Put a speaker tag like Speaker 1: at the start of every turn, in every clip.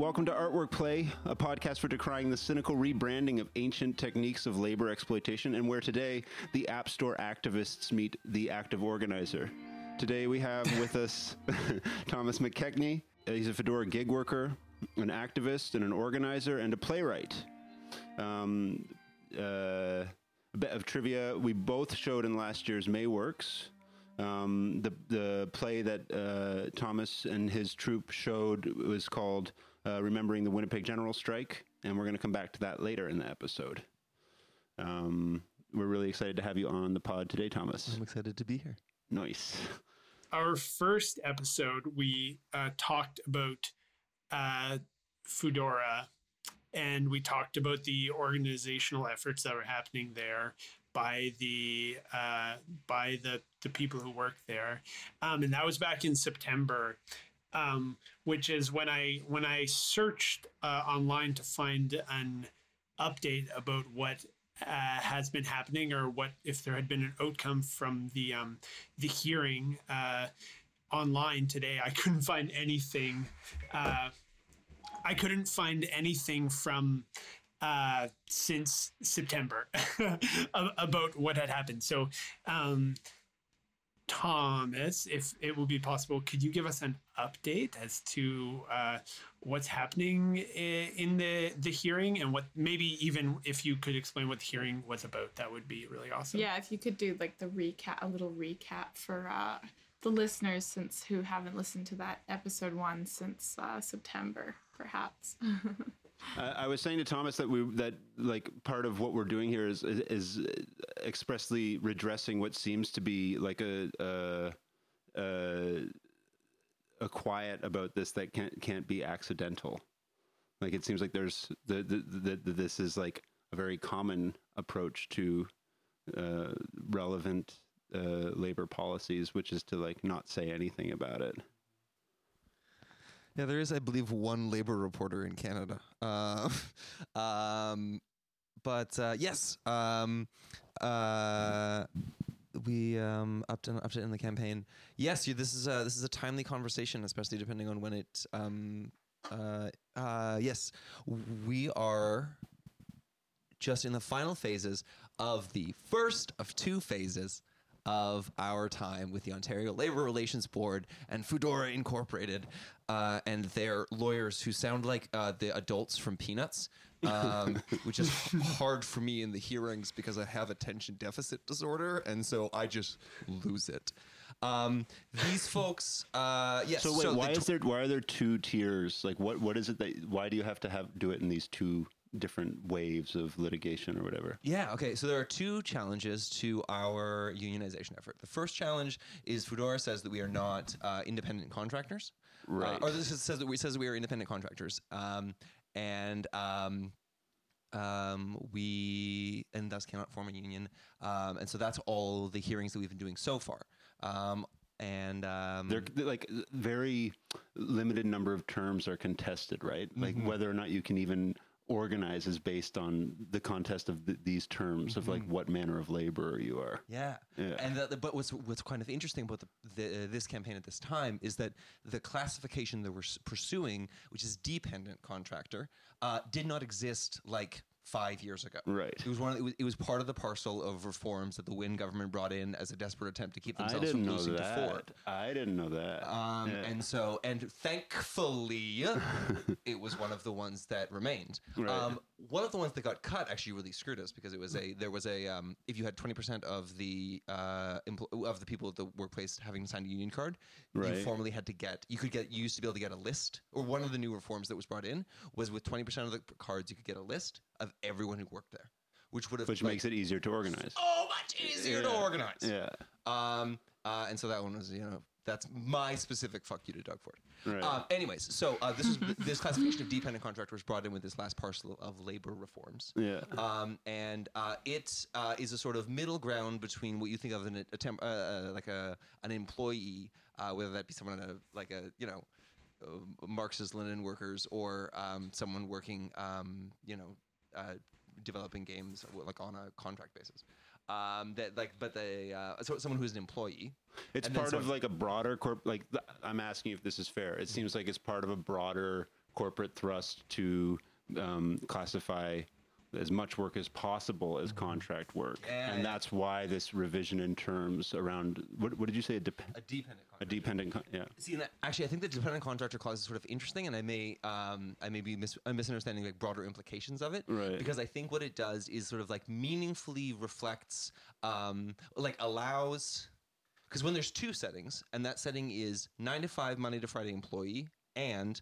Speaker 1: Welcome to Artwork Play, a podcast for decrying the cynical rebranding of ancient techniques of labor exploitation, and where today the App Store activists meet the active organizer. Today we have with us Thomas McKechnie. He's a Foodora gig worker, an activist, and an organizer, and a playwright. Um, uh, a bit of trivia: we both showed in last year's Mayworks. Um, the the play that uh, Thomas and his troupe showed was called uh, "Remembering the Winnipeg General Strike," and we're going to come back to that later in the episode. Um, we're really excited to have you on the pod today, Thomas.
Speaker 2: I'm excited to be here.
Speaker 1: Nice.
Speaker 3: Our first episode, we uh, talked about uh, Foodora and we talked about the organizational efforts that were happening there by the uh, by the the people who work there, um, and that was back in September, um, which is when I when I searched uh, online to find an update about what uh, has been happening or what if there had been an outcome from the um, the hearing uh, online today. I couldn't find anything. Uh, I couldn't find anything from uh, since September about what had happened. So, um, Thomas, if it would be possible, could you give us an update as to uh, what's happening in the the hearing and what maybe even if you could explain what the hearing was about, that would be really awesome.
Speaker 4: Yeah, if you could do like the recap, a little recap for uh, the listeners since who haven't listened to that episode one since uh, September, perhaps.
Speaker 1: I was saying to Thomas that we that like part of what we're doing here is is expressly redressing what seems to be like a a, a, a quiet about this that can't can't be accidental. Like it seems like there's the, the, the, the this is like a very common approach to uh, relevant uh, labor policies, which is to like not say anything about it.
Speaker 2: Yeah, there is, I believe, one labor reporter in Canada. Uh, um, but uh, yes, um, uh, we um, up to up to in the campaign. Yes, you, this is a this is a timely conversation, especially depending on when it. Um, uh, uh, yes, we are just in the final phases of the first of two phases of our time with the Ontario Labor Relations Board and Foodora Incorporated uh, and their lawyers who sound like uh, the adults from Peanuts, um, which is hard for me in the hearings because I have attention deficit disorder, and so I just lose it. Um, these folks, uh, yes.
Speaker 1: So wait, so why is there why are there two tiers? Like, what what is it that why do you have to have do it in these two different waves of litigation or whatever.
Speaker 2: Yeah, okay. So there are two challenges to our unionization effort. The first challenge is Foodora says that we are not uh, independent contractors.
Speaker 1: Right.
Speaker 2: Uh, or this says that we says that we are independent contractors. Um, and um, um, we and thus cannot form a union. Um, and so that's all the hearings that we've been doing so far. Um, and um,
Speaker 1: they're, they're, like very limited number of terms are contested, right? Like mm-hmm. whether or not you can even organize is based on the contest of the, these terms of like mm-hmm. what manner of laborer you are.
Speaker 2: Yeah, yeah. And the, the, but what's what's kind of interesting about the, the, uh, this campaign at this time is that the classification that we're pursuing, which is dependent contractor, uh, did not exist like five years ago.
Speaker 1: Right.
Speaker 2: It was one. Of, it, was, it was part of the parcel of reforms that the Wynne government brought in as a desperate attempt to keep themselves from losing to Ford.
Speaker 1: I didn't know that.
Speaker 2: Um, yeah. And so, and thankfully, it was one of the ones that remained. Right. Um, one of the ones that got cut actually really screwed us because it was a there was a um, if you had twenty percent of the uh, empl- of the people at the workplace having signed a union card, right. you formally had to get you could get you used to be able to get a list. Or one of the new reforms that was brought in was with twenty percent of the cards you could get a list of everyone who worked there, which would have
Speaker 1: which like, makes it easier to organize.
Speaker 2: Oh, much easier
Speaker 1: yeah.
Speaker 2: to organize.
Speaker 1: Yeah.
Speaker 2: Um. Uh, and so that one was you know that's my specific fuck you to Doug Ford.
Speaker 1: Right.
Speaker 2: Um, anyways, so uh, this is this classification of dependent contractor was brought in with this last parcel of labor reforms.
Speaker 1: Yeah.
Speaker 2: Um, and uh, it uh, is a sort of middle ground between what you think of an attempt, uh, uh, like a an employee, uh, whether that be someone a, like a you know. Marxist linen workers, or um, someone working, um, you know, uh, developing games like on a contract basis. Um, that like, but they uh, so someone who's an employee.
Speaker 1: It's part of like a broader corp. Like I'm asking if this is fair. It seems like it's part of a broader corporate thrust to um, classify as much work as possible as contract work,
Speaker 2: Yeah.
Speaker 1: and that's why this revision in terms around what, what did you say? A, dep-
Speaker 2: A dependent
Speaker 1: a dependent, con- yeah.
Speaker 2: See, and actually, I think the dependent contractor clause is sort of interesting, and I may, um, I may be mis- I'm misunderstanding like broader implications of it.
Speaker 1: Right.
Speaker 2: Because I think what it does is sort of like meaningfully reflects, um, like allows, because when there's two settings, and that setting is nine to five Monday to Friday employee and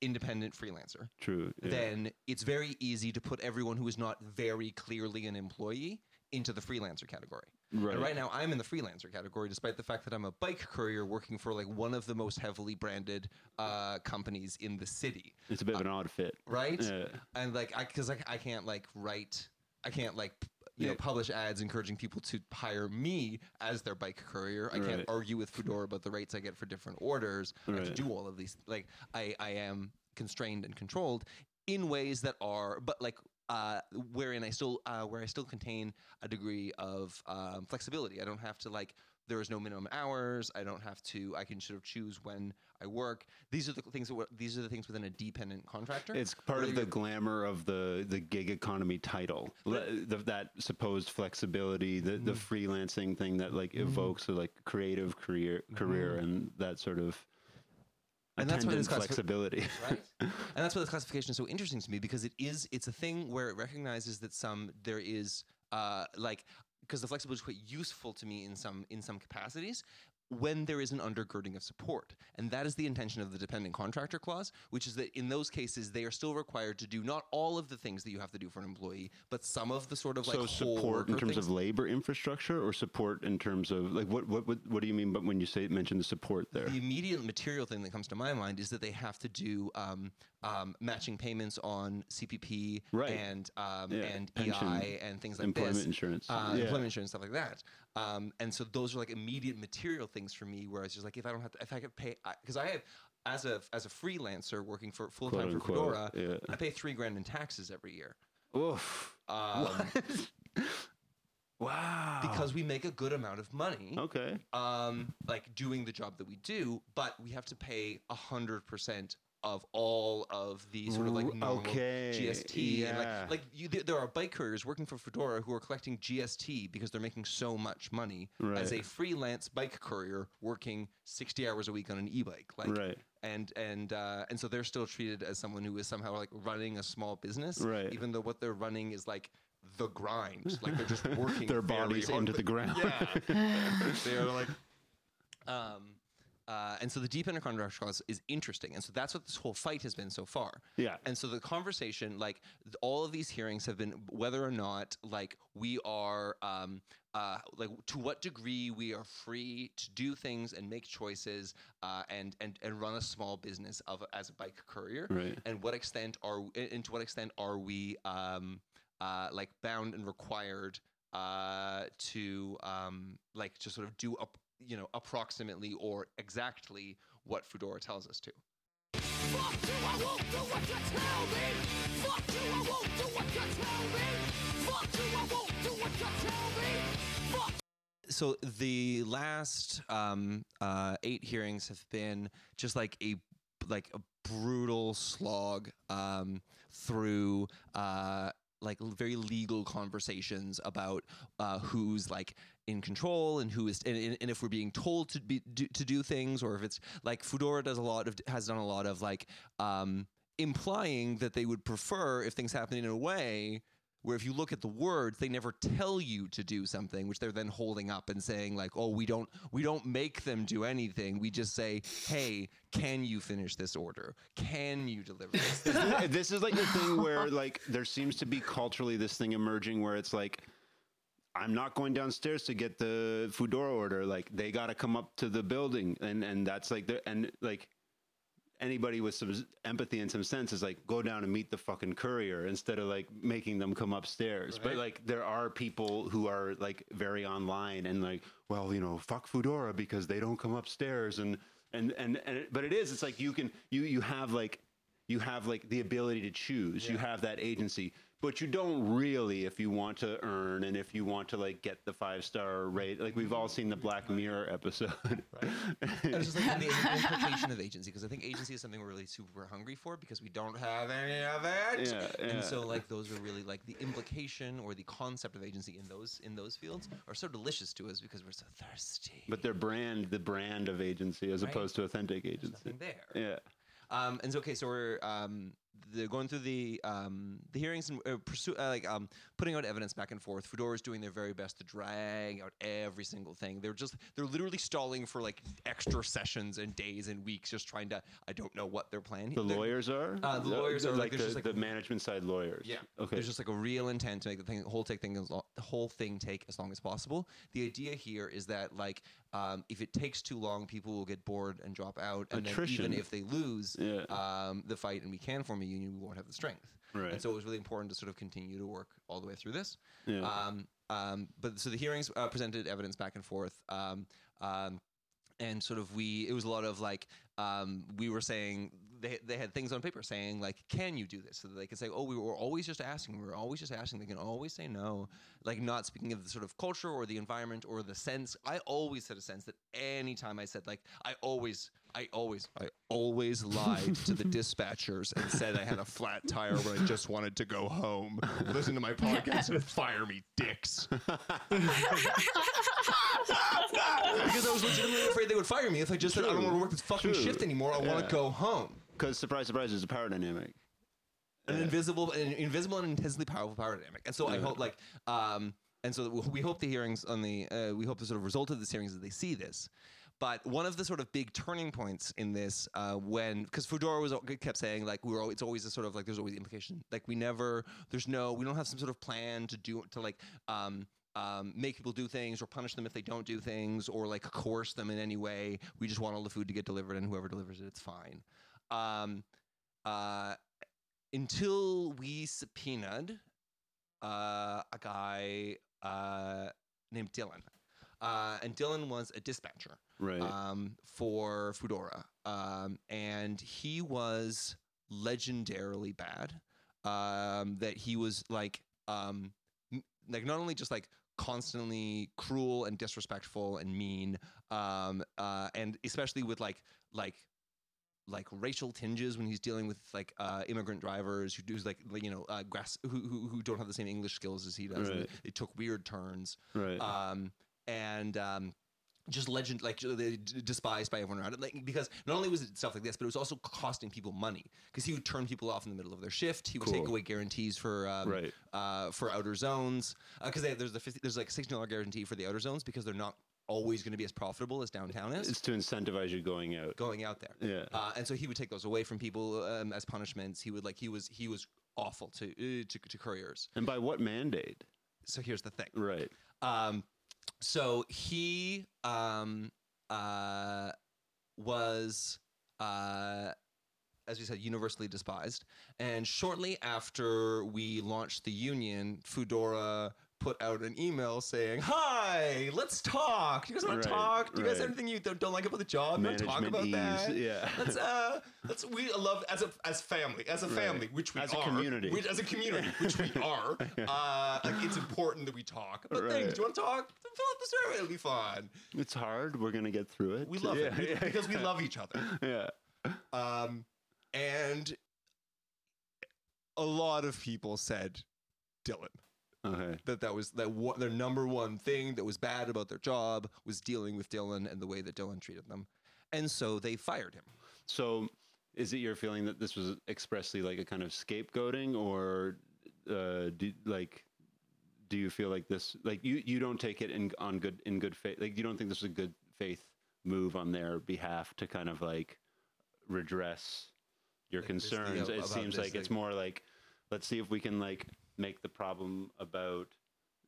Speaker 2: independent freelancer,
Speaker 1: True. yeah.
Speaker 2: then it's very easy to put everyone who is not very clearly an employee into the freelancer category.
Speaker 1: Right.
Speaker 2: And right now I'm in the freelancer category, despite the fact that I'm a bike courier working for like one of the most heavily branded uh, companies in the city,
Speaker 1: it's a bit of an odd fit,
Speaker 2: right?
Speaker 1: Yeah.
Speaker 2: And like, I because I, I can't like write, I can't like. You know, publish ads encouraging people to hire me as their bike courier. I can't argue with Foodora about the rates I get for different orders. I have to do all of these. Like, I, I am constrained and controlled in ways that are, but like, uh, wherein I still, uh, where I still contain a degree of um, flexibility. I don't have to like. There is no minimum hours. I don't have to. I can sort of choose when I work. These are the things that. were- These are the things within a dependent contractor.
Speaker 1: It's part of the glamour of the the gig economy title. Le- the, that supposed flexibility, the the
Speaker 2: Mm-hmm.
Speaker 1: freelancing thing that like evokes a like creative career career and that sort of
Speaker 2: Mm-hmm. And that's why this
Speaker 1: flexibility.
Speaker 2: right? and that's why this classification is so interesting to me because it is it's a thing where it recognizes that some there is uh like because the flexibility is quite useful to me in some in some capacities when there is an undergirding of support and that is the intention of the dependent contractor clause which is that in those cases they are still required to do not all of the things that you have to do for an employee but some of the sort of like
Speaker 1: so support in terms
Speaker 2: things.
Speaker 1: of labor infrastructure or support in terms of like what what what, what do you mean but when you say mention the support there
Speaker 2: The immediate material thing that comes to my mind is that they have to do um, um, matching payments on CPP
Speaker 1: Right.
Speaker 2: and um,
Speaker 1: Yeah,
Speaker 2: and
Speaker 1: pension,
Speaker 2: EI and things like
Speaker 1: employment
Speaker 2: this.
Speaker 1: insurance.
Speaker 2: uh,
Speaker 1: Yeah.
Speaker 2: employment insurance, stuff like that. Um, and so those are like immediate material things for me. Where it's just like if I don't have to, if I could pay, because I, have as a as a freelancer working for full time for
Speaker 1: Foodora, yeah.
Speaker 2: I pay three grand in taxes every year.
Speaker 1: Oof.
Speaker 2: Um,
Speaker 1: wow
Speaker 2: because we make a good amount of money.
Speaker 1: okay
Speaker 2: um, like doing the job that we do, but we have to pay a hundred percent of all of the sort of like normal
Speaker 1: okay,
Speaker 2: GST. And
Speaker 1: yeah.
Speaker 2: like, like you, there are bike couriers working for Foodora who are collecting GST because they're making so much money as a freelance bike courier working sixty hours a week on an e-bike. Like,
Speaker 1: Right.
Speaker 2: And and uh, and so they're still treated as someone who is somehow like running a small business,
Speaker 1: Right.
Speaker 2: Even though what they're running is like the grind, like they're just working
Speaker 1: their bodies
Speaker 2: hard.
Speaker 1: into the ground
Speaker 2: Yeah. they're like um uh, and so the dependent contract clause is interesting, and so that's what this whole fight has been so far.
Speaker 1: Yeah.
Speaker 2: And so the conversation, like all of these hearings, have been whether or not, like we are, um, uh, like to what degree we are free to do things and make choices, uh, and and and run a small business of as a bike courier,
Speaker 1: Right.
Speaker 2: And what extent are, and to what extent are we, um, uh, like bound and required uh, to um, like to sort of do up, you know, approximately or exactly what Foodora tells us to.
Speaker 5: Fuck you, I won't do what you tell me. Fuck you, I won't do what you tell me. Fuck you, I won't do what you tell me. Fuck
Speaker 2: So the last um, uh, eight hearings have been just like a like a brutal slog um, through uh, like very legal conversations about uh, who's like in control and who is and, and if we're being told to be do, to do things or if it's like Foodora does a lot of has done a lot of like um, implying that they would prefer if things happen in a way where if you look at the words they never tell you to do something which they're then holding up and saying like oh we don't we don't make them do anything. We just say hey can you finish this order? Can you deliver this?
Speaker 1: This is like the thing where like there seems to be culturally this thing emerging where it's like I'm not going downstairs to get the Foodora order. Like they got to come up to the building, and and that's like the and like anybody with some empathy and some sense is like go down and meet the fucking courier instead of like making them come upstairs. But like there are people who are like very online and like well you know fuck Foodora because they don't come upstairs and and and and it, but it is it's like you can you you have like you have like the ability to choose. You have that agency, but you don't really if you want to earn and if you want to like get the five star rate. Like we've all seen the Black Mirror episode.
Speaker 2: I was just like the the implication of agency because I think agency is something we're really super hungry for because we don't have any of it.
Speaker 1: Yeah, yeah.
Speaker 2: And so like those are really like the implication or the concept of agency in those in those fields are so delicious to us because we're so thirsty.
Speaker 1: but their brand, the brand of agency, as
Speaker 2: Right.
Speaker 1: opposed to authentic
Speaker 2: There's
Speaker 1: agency.
Speaker 2: nothing there.
Speaker 1: Yeah.
Speaker 2: Um, and so, okay, so we're um, they're going through the um, the hearings and uh, pursue, uh, like um, putting out evidence back and forth. Foodora is doing their very best to drag out every single thing. They're just they're literally stalling for like extra sessions and days and weeks, just trying to. I don't know what their plan.
Speaker 1: The lawyers are.
Speaker 2: Uh, the lawyers are, like,
Speaker 1: like, the,
Speaker 2: like-
Speaker 1: the management side lawyers.
Speaker 2: Yeah.
Speaker 1: Okay.
Speaker 2: There's just like a real intent to make the thing, whole take thing, the whole thing take as long as possible. The idea here is that like um, if it takes too long, people will get bored and drop out, and
Speaker 1: Attrition.
Speaker 2: then even if they lose
Speaker 1: Yeah.
Speaker 2: um, the fight and we can form a union, we won't have the strength.
Speaker 1: Right.
Speaker 2: And so it was really important to sort of continue to work all the way through this.
Speaker 1: Yeah.
Speaker 2: Um, um, but so the hearings uh, presented evidence back and forth. Um, um, and sort of we, it was a lot of like, um, we were saying, they, they had things on paper saying like, can you do this? So that they could say, oh, we were always just asking. We were always just asking. They can always say no. Like not speaking of the sort of culture or the environment or the sense. I always had a sense that anytime I said like, I always, I always, I always lied to the dispatchers and said I had a flat tire when I just wanted to go home. Listen to my podcast and fire me, dicks. because I was legitimately afraid they would fire me if I just said I don't want to work this fucking
Speaker 1: True.
Speaker 2: shift anymore. I want
Speaker 1: Yeah.
Speaker 2: to go home.
Speaker 1: Because surprise, surprise, there's a power dynamic.
Speaker 2: An
Speaker 1: Yeah.
Speaker 2: invisible, an invisible and intensely powerful power dynamic. And so I hope, like, um, and so we hope the hearings on the, uh, we hope the sort of result of this hearings is they see this. But one of the sort of big turning points in this, uh, when because Foodora was kept saying like we were, al- it's always a sort of like there's always implication. Like we never, there's no, we don't have some sort of plan to do to like um, um, make people do things or punish them if they don't do things or like coerce them in any way. We just want all the food to get delivered, and whoever delivers it, it's fine. Um, uh, until we subpoenaed uh, a guy uh, named Dylan. Uh, and Dylan was a dispatcher
Speaker 1: Right.
Speaker 2: um, for Foodora. Um, and he was legendarily bad. Um, that he was like, um, like not only just like constantly cruel and disrespectful and mean, um, uh, and especially with like like like racial tinges when he's dealing with like uh, immigrant drivers who do like you know uh, grass who, who who don't have the same English skills as he does.
Speaker 1: Right.
Speaker 2: They took weird turns
Speaker 1: right.
Speaker 2: um, and um, just legend like they despised by everyone around it. Like because not only was it stuff like this, but it was also costing people money because he would turn people off in the middle of their shift. He would take away guarantees for um,
Speaker 1: Right.
Speaker 2: uh, for outer zones because there's the 50, there's like a sixteen dollar guarantee for the outer zones because they're not always going to be as profitable as downtown is.
Speaker 1: it's to incentivize you going out.
Speaker 2: going out there,
Speaker 1: Yeah.
Speaker 2: uh, and so he would take those away from people um, as punishments. He would like he was he was awful to uh, to, to couriers.
Speaker 1: And by what mandate?
Speaker 2: So here's the thing.
Speaker 1: Right.
Speaker 2: Um, so he um, uh, was, uh, as we said, universally despised. And shortly after we launched the union, Foodora put out an email saying, "Hi, let's talk. Do you guys want
Speaker 1: Right,
Speaker 2: to talk? Do you guys have anything you don't, don't like about the job? To talk about
Speaker 1: ease,
Speaker 2: that?
Speaker 1: yeah.
Speaker 2: Let's uh, let's we love as a as family, as a
Speaker 1: Right.
Speaker 2: family, which we
Speaker 1: As a community.
Speaker 2: which, as a community, which we are. Uh, like it's important that we talk about things. Do you want to talk? Fill out the survey. It'll be fun.
Speaker 1: It's hard. We're gonna get through it.
Speaker 2: We love
Speaker 1: yeah,
Speaker 2: it
Speaker 1: yeah,
Speaker 2: because we love each other.
Speaker 1: Yeah.
Speaker 2: Um, and a lot of people said Dylan
Speaker 1: Okay.
Speaker 2: that that was that wa- their number one thing that was bad about their job was dealing with Dylan and the way that Dylan treated them, and so they fired him.
Speaker 1: So, is it your feeling that this was expressly like a kind of scapegoating, or uh, do, like, do you feel like this, like you you don't take it in on good in good faith, like you don't think this is a good faith move on their behalf to kind of like redress your
Speaker 2: Like, this-
Speaker 1: concerns?
Speaker 2: yeah,
Speaker 1: it seems
Speaker 2: this,
Speaker 1: like it's more like, let's see if we can like make the problem about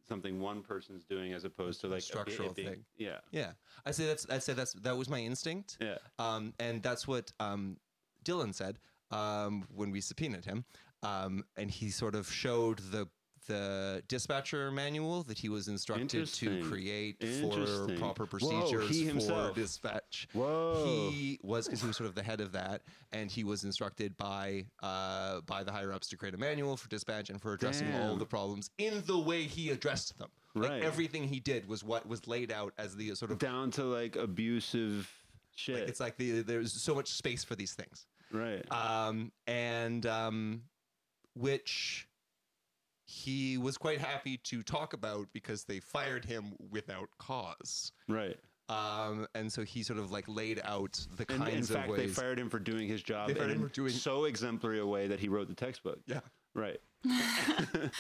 Speaker 1: something one person's doing as opposed to like a-
Speaker 2: structural
Speaker 1: being-
Speaker 2: thing.
Speaker 1: Yeah.
Speaker 2: Yeah, I say that's I say that's that was my instinct.
Speaker 1: Yeah.
Speaker 2: Um, and that's what um, Dylan said um, when we subpoenaed him. Um, and he sort of showed the the dispatcher manual that he was instructed to create for proper
Speaker 1: Whoa,
Speaker 2: procedures
Speaker 1: he
Speaker 2: for dispatch.
Speaker 1: Whoa.
Speaker 2: He was because he was sort of the head of that, and he was instructed by uh, by the higher ups to create a manual for dispatch and for addressing all the problems in the way he addressed them. Like
Speaker 1: Right.
Speaker 2: everything he did was what was laid out as the sort of
Speaker 1: Down to like abusive shit.
Speaker 2: like, it's like the there's so much space for these things.
Speaker 1: right.
Speaker 2: um, and um, which he was quite happy to talk about because they fired him without cause.
Speaker 1: right.
Speaker 2: Um, and so he sort of like laid out the
Speaker 1: In,
Speaker 2: kinds
Speaker 1: in
Speaker 2: of
Speaker 1: fact,
Speaker 2: ways.
Speaker 1: they fired him for doing his job
Speaker 2: They fired
Speaker 1: in
Speaker 2: him for doing-
Speaker 1: so exemplary a way that he wrote the textbook.
Speaker 2: yeah.
Speaker 1: Right.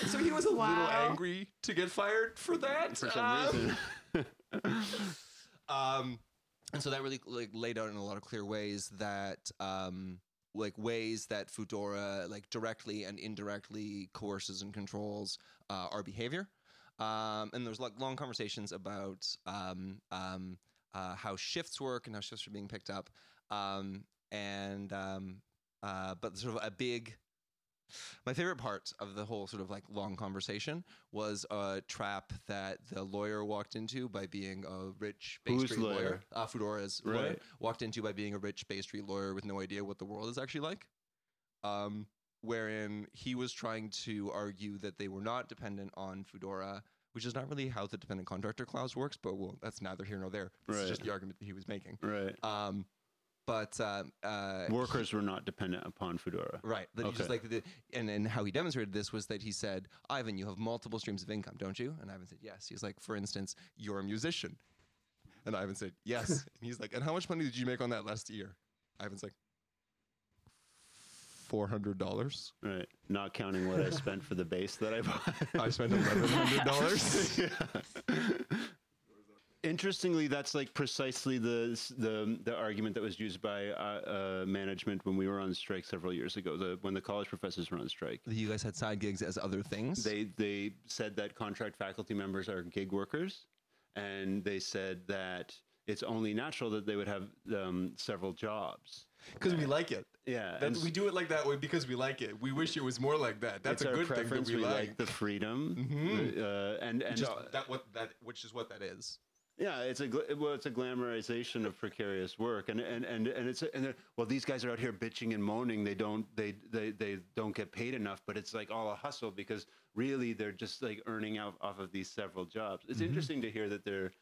Speaker 2: So he was a little angry to get fired for that.
Speaker 1: For some
Speaker 2: Um,
Speaker 1: reason.
Speaker 2: um, and so that really like laid out in a lot of clear ways that um, like ways that Foodora like directly and indirectly coerces and controls uh, our behavior. Um, and there's like long conversations about um, um, uh, how shifts work and how shifts are being picked up. Um, and um, uh, but sort of a big my favorite part of the whole sort of like long conversation was a trap that the lawyer walked into by being a rich Bay
Speaker 1: Whose
Speaker 2: Street lawyer.
Speaker 1: lawyer?
Speaker 2: Uh, Foodora's lawyer walked into by being a rich Bay Street lawyer with no idea what the world is actually like. Um, wherein he was trying to argue that they were not dependent on Foodora, which is not really how the dependent contractor clause works. But well, that's neither here nor there. This is
Speaker 1: Right.
Speaker 2: just the argument that he was making.
Speaker 1: right.
Speaker 2: Um, but um, uh,
Speaker 1: Workers were not dependent upon Foodora.
Speaker 2: Right. That he just
Speaker 1: Okay.
Speaker 2: like the, and and how he demonstrated this was that he said, "Ivan, you have multiple streams of income, don't you?" And Ivan said, "Yes." He's like, "For instance, you're a musician." And Ivan said, "Yes." and he's like, "And how much money did you make on that last year?" Ivan's like, 400 dollars.
Speaker 1: Right. Not counting what I spent for the base that I bought.
Speaker 2: I spent eleven hundred dollars.
Speaker 1: Interestingly, that's like precisely the the the argument that was used by uh, uh, management when we were on strike several years ago. The when the college professors were on strike,
Speaker 2: You guys had side gigs as other things.
Speaker 1: they they said that contract faculty members are gig workers, and they said that it's only natural that they would have um, several jobs.
Speaker 2: because we like it.
Speaker 1: Yeah,
Speaker 2: That,
Speaker 1: and
Speaker 2: we do it like that way because we like it. We wish it was more like that. That's
Speaker 1: it's
Speaker 2: a
Speaker 1: our
Speaker 2: good thing that
Speaker 1: preference.
Speaker 2: we,
Speaker 1: we
Speaker 2: like.
Speaker 1: like the freedom,
Speaker 2: Mhm.
Speaker 1: uh, and and
Speaker 2: Just that what that which is what that is.
Speaker 1: Yeah, it's a well, it's a glamorization of precarious work, and and and and it's and well, these guys are out here bitching and moaning. They don't they they they don't get paid enough, but it's like all a hustle because really they're just like earning out off of these several jobs. It's mm-hmm. interesting to hear that they're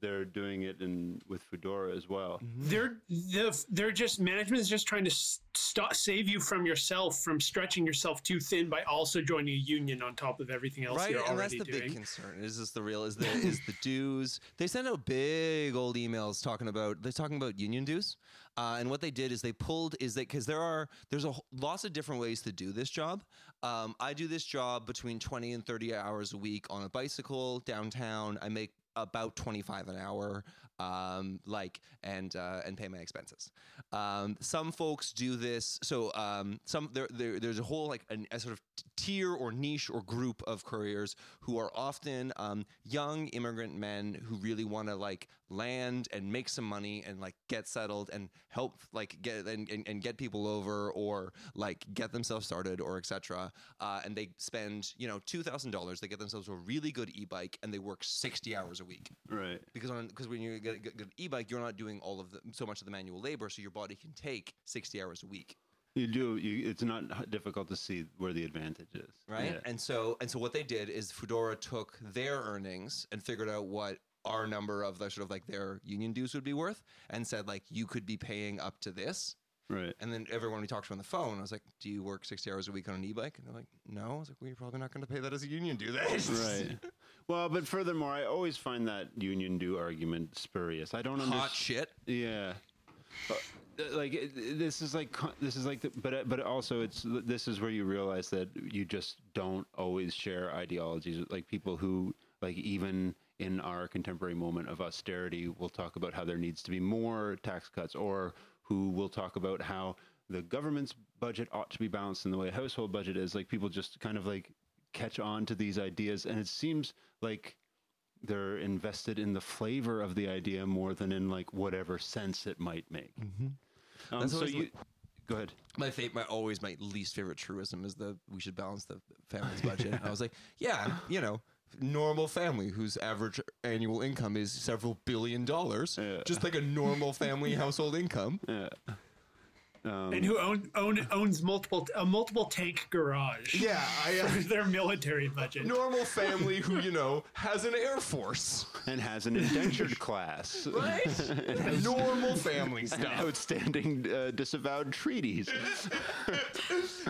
Speaker 1: they're doing it in with Foodora as well.
Speaker 3: They're the, they're just management is just trying to s- stop save you from yourself from stretching yourself too thin by also joining a union on top of everything else
Speaker 2: right
Speaker 3: you're
Speaker 2: and that's
Speaker 3: already
Speaker 2: the
Speaker 3: doing.
Speaker 2: big concern is this the real is the is the dues. They sent out big old emails talking about they're talking about union dues. Uh, and what they did is they pulled is that because there are there's a lots of different ways to do this job. Um, i do this job between 20 and 30 hours a week on a bicycle downtown. I make about 25 an hour um, like and uh, and pay my expenses. Um, some folks do this so um, some there, there there's a whole like an, a sort of tier or niche or group of couriers who are often um, young immigrant men who really want to like land and make some money and like get settled and help like get and, and, and get people over or like get themselves started or etc uh, and they spend you know $2000 they get themselves a really good e-bike and they work 60 hours a week.
Speaker 1: Right.
Speaker 2: because on because when you get a good e-bike you're not doing all of the so much of the manual labor so your body can take 60 hours a week
Speaker 1: You do. You, it's not difficult to see where the advantage is.
Speaker 2: right
Speaker 1: Yeah.
Speaker 2: and so and so what they did is Foodora took their earnings and figured out what our number of the sort of like their union dues would be worth and said like you could be paying up to this
Speaker 1: Right.
Speaker 2: and then everyone we talked to on the phone I was like do you work 60 hours a week on an e-bike and they're like no I was like well you're probably not going to pay that as a union due that
Speaker 1: Right. Well, but furthermore, I always find that union do argument spurious. I don't understand.
Speaker 2: hot shit
Speaker 1: Yeah. Uh, Like it- it- this is like this is like the, but but also it's this is where you realize that you just don't always share ideologies like people who like even in our contemporary moment of austerity will talk about how there needs to be more tax cuts or who will talk about how the government's budget ought to be balanced in the way a household budget is like people just kind of like catch on to these ideas and it seems like they're invested in the flavor of the idea more than in like whatever sense it might make. Um,
Speaker 2: That's
Speaker 1: so you,
Speaker 2: like-
Speaker 1: Go ahead.
Speaker 2: my fa- my always my least favorite truism is the we should balance the family's budget. and I was like, yeah, you know, normal family whose average annual income is several billion dollars,
Speaker 1: Yeah.
Speaker 2: just like a normal family household income.
Speaker 1: Yeah. Um,
Speaker 3: and who own, own owns multiple a multiple tank garage.
Speaker 2: Yeah, I
Speaker 3: for
Speaker 2: uh,
Speaker 3: their military budget.
Speaker 2: normal family who you know has an air force,
Speaker 1: and has an indentured class.
Speaker 2: right? normal family
Speaker 1: And
Speaker 2: stuff.
Speaker 1: outstanding uh, disavowed treaties.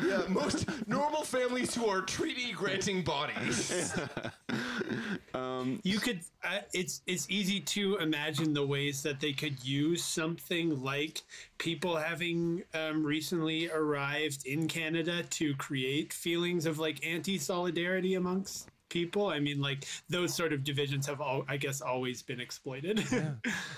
Speaker 2: Yeah, most normal families who are treaty granting bodies.
Speaker 3: You could. Uh, it's it's easy to imagine the ways that they could use something like people having um, recently arrived in Canada to create feelings of like anti solidarity amongst people. I mean, like those sort of divisions have, all, I guess, always been exploited.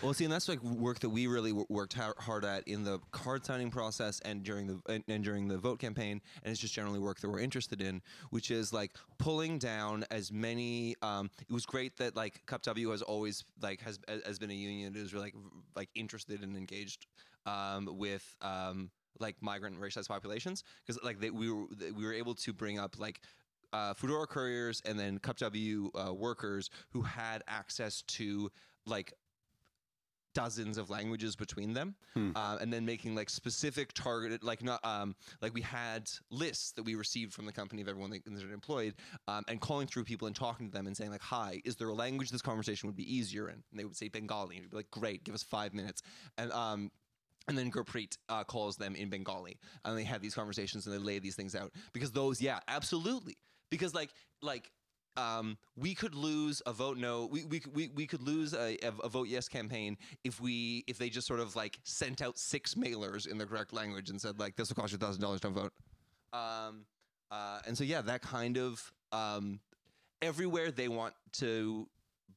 Speaker 2: Well, see, and that's like work that we really worked hard at in the card signing process and during the and, and during the vote campaign, and it's just generally work that we're interested in, which is like pulling down as many. Um, it was great that like CUPW has always like has has been a union that is really like like interested and engaged um, with. Um, like migrant and racialized populations because like they, we were we were able to bring up like uh, Foodora couriers and then CUPW uh, workers who had access to like dozens of languages between them uh, and then making like specific targeted like not um like we had lists that we received from the company of everyone that are employed um, and calling through people and talking to them and saying like hi is there a language this conversation would be easier in? And they would say bengali. And we'd be like great give us five minutes. And um and then Gurpreet uh, calls them in Bengali, and they have these conversations and they lay these things out. Because those, yeah, absolutely, because like like um, we could lose a vote no, we we we, we could lose a, a vote yes campaign if we if they just sort of like sent out six mailers in the correct language and said like this will cost you thousand dollars, don't vote. Um, uh, and so yeah, that kind of um, everywhere they want to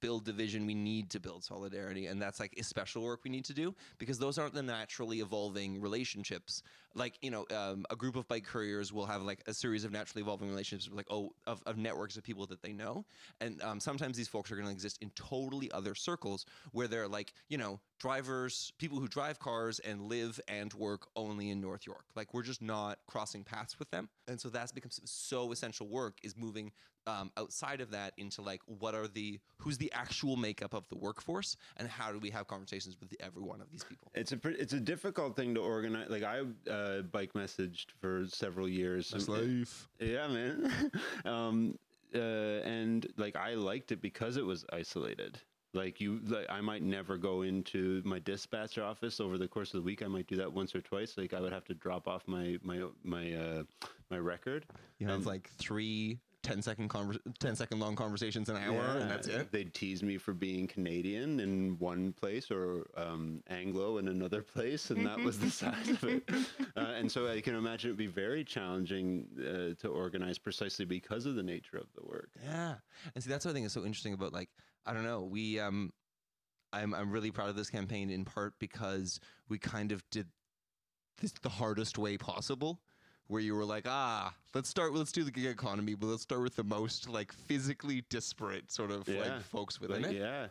Speaker 2: build division, we need to build solidarity, and that's like a special work we need to do because those aren't the naturally evolving relationships. Like you know, um, a group of bike couriers will have like a series of naturally evolving relationships, like oh, of, of networks of people that they know, and um, sometimes these folks are going to exist in totally other circles where they're like you know drivers, people who drive cars and live and work only in North York. Like we're just not crossing paths with them, and so that's becomes so essential. Work is moving um, outside of that into like what are the who's the actual makeup of the workforce and how do we have conversations with every one of these people
Speaker 1: It's a pre- it's a difficult thing to organize. Like I uh, bike messaged for several years. Um, Yeah, man. um, uh, and like I liked it because it was isolated. Like you, like I might never go into my dispatcher office over the course of the week. I might do that once or twice. Like I would have to drop off my my my uh, my record.
Speaker 2: you have like three 10 second conver- 10 second long conversations an hour and that's it
Speaker 1: They'd tease me for being Canadian in one place or um, Anglo in another place, and that was the size of it. Uh, and so I can imagine it'd be very challenging uh, to organize precisely because of the nature of the work.
Speaker 2: Yeah, and see that's what I think is so interesting about like I don't know we um I'm I'm really proud of this campaign in part because we kind of did this the hardest way possible. Where you were like, ah, let's start. Let's do the gig economy, but let's start with the most like physically disparate sort of
Speaker 1: Yeah,
Speaker 2: like folks within
Speaker 1: Like,
Speaker 2: it.
Speaker 1: yeah.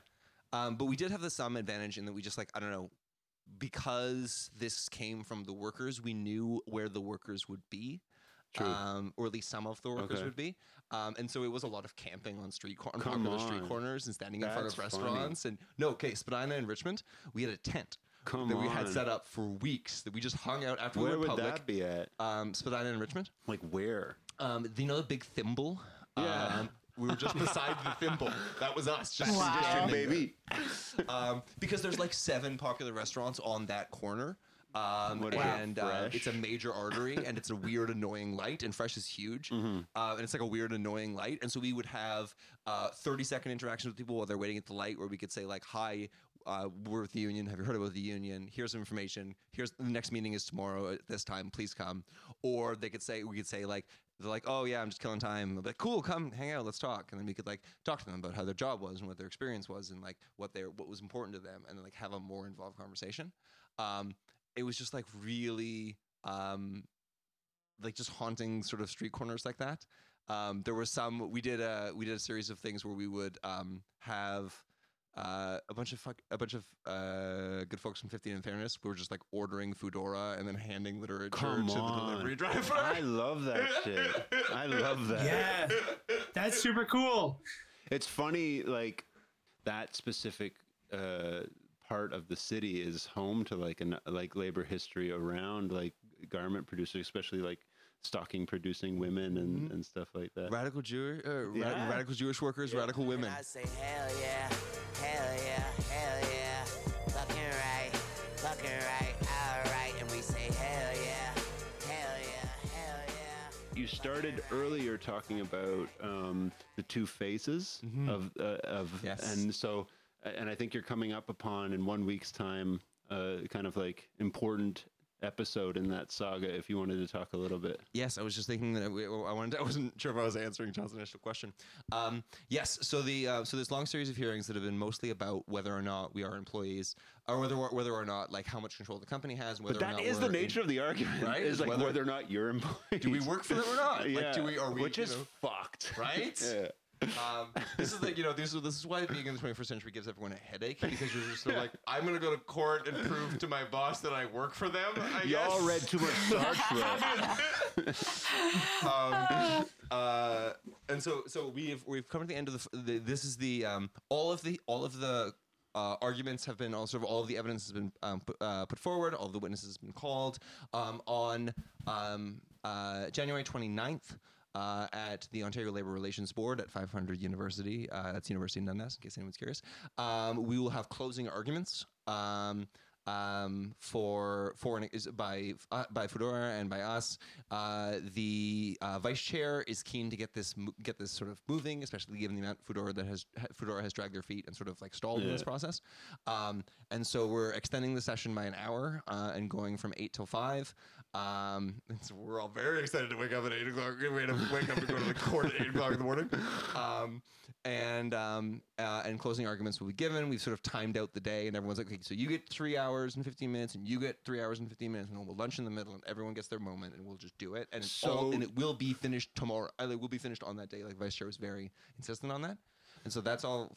Speaker 2: Um, but we did have the some advantage in that we just like I don't know because this came from the workers, we knew where the workers would be. Um, or at least some of the workers
Speaker 1: Okay.
Speaker 2: would be, um, and so it was a lot of camping on street cor- on
Speaker 1: Come
Speaker 2: street corners and standing in front of
Speaker 1: That's funny.
Speaker 2: restaurants. And no, okay, Spadina in Richmond, we had a tent
Speaker 1: Come
Speaker 2: that we had
Speaker 1: on.
Speaker 2: set up for weeks that we just hung out after we
Speaker 1: Where would
Speaker 2: public.
Speaker 1: that be at?
Speaker 2: Um, Spadina in Richmond.
Speaker 1: Like where?
Speaker 2: Um, do you know the big thimble?
Speaker 1: Yeah.
Speaker 2: Um, we were just beside the thimble. That was us. Just
Speaker 4: Wow.
Speaker 2: standing there
Speaker 1: baby.
Speaker 2: um, because there's like seven popular restaurants on that corner. Um,
Speaker 1: What is it,
Speaker 2: and uh,
Speaker 1: Fresh?
Speaker 2: it's a major artery, and it's a weird, annoying light. And Fresh is huge,
Speaker 1: Mm-hmm.
Speaker 2: uh, and it's like a weird, annoying light. And so we would have uh, 30 second interactions with people while they're waiting at the light, where we could say like, "Hi, uh, we're with the union. Have you heard about the union? Here's some information. Here's the next meeting is tomorrow at this time. Please come." Or they could say, we could say like, they're like, "Oh yeah, I'm just killing time." Like, "Cool, come hang out. Let's talk." And then we could like talk to them about how their job was and what their experience was and like what their what was important to them, and then like have a more involved conversation. Um, it was just like really um, like just haunting sort of street corners like that. Um, there were some we did a we did a series of things where we would um, have uh, a bunch of fuck, a bunch of uh, good folks from 15 and Fairness were just like ordering Foodora and then handing literature
Speaker 1: Come
Speaker 2: to the delivery driver.
Speaker 1: I love that shit. I love that.
Speaker 3: Yeah, that's super cool.
Speaker 1: It's funny, like that specific uh, part of the city is home to like an like labor history around like garment producers, especially like stocking producing women and, and stuff like that.
Speaker 2: Radical Jewish, uh, ra- radical Jewish workers, radical women.
Speaker 1: You started earlier talking about um, the two phases of uh, of
Speaker 2: Yes.
Speaker 1: and so and I think you're coming up upon in one week's time uh, kind of like important episode in that saga. If you wanted to talk a little bit.
Speaker 2: Yes, I was just thinking that we, I wanted. I wasn't sure if I was answering John's initial question. Um, yes, so the uh, so this long series of hearings that have been mostly about whether or not we are employees, or whether whether or not like how much control the company has, whether
Speaker 1: But
Speaker 2: or not
Speaker 1: is the
Speaker 2: we're in-
Speaker 1: nature of the argument,
Speaker 2: Right?
Speaker 1: Is like
Speaker 2: Whether-
Speaker 1: whether, or not you're employed.
Speaker 2: do we work for them or not?
Speaker 1: yeah.
Speaker 2: Like, do we? Are we?
Speaker 1: Which is
Speaker 2: know,
Speaker 1: fucked,
Speaker 2: right?
Speaker 1: Yeah.
Speaker 2: Um, this is like you know this is this is why being in the 21st century gives everyone a headache because you're just sort of like I'm gonna go to court and prove to my boss that I work for them. I
Speaker 1: Y'all
Speaker 2: guess.
Speaker 1: read too much Star Trek.
Speaker 2: um, uh, and so so we've we've come to the end of the, the this is the um, all of the all of the uh, arguments have been all sort of all of the evidence has been um, put, uh, put forward all of the witnesses have been called um, on um, uh, January 29th uh, at the Ontario Labour Relations Board at 500 University. Uh, that's University of Dundas, in case anyone's curious. Um, we will have closing arguments. Um, um, for for an, is by uh, by Foodora and by us. Uh, the uh, vice chair is keen to get this get this sort of moving, especially given the amount Foodora that has Foodora has dragged their feet and sort of like stalled in this process. Um, and so we're extending the session by an hour uh, and going from eight till five. Um, so we're all very excited to wake up at eight o'clock. We have to wake up and go to the court at eight o'clock in the morning. Um, and um, uh, and closing arguments will be given. We've sort of timed out the day, and everyone's like, okay, so you get three hours and fifteen minutes, and you get three hours and fifteen minutes, and then we'll lunch in the middle, and everyone gets their moment, and we'll just do it, and it's all,
Speaker 1: So-
Speaker 2: and it will be finished tomorrow. Uh, it will be finished on that day. Like Vice Chair was very insistent on that, and so that's all.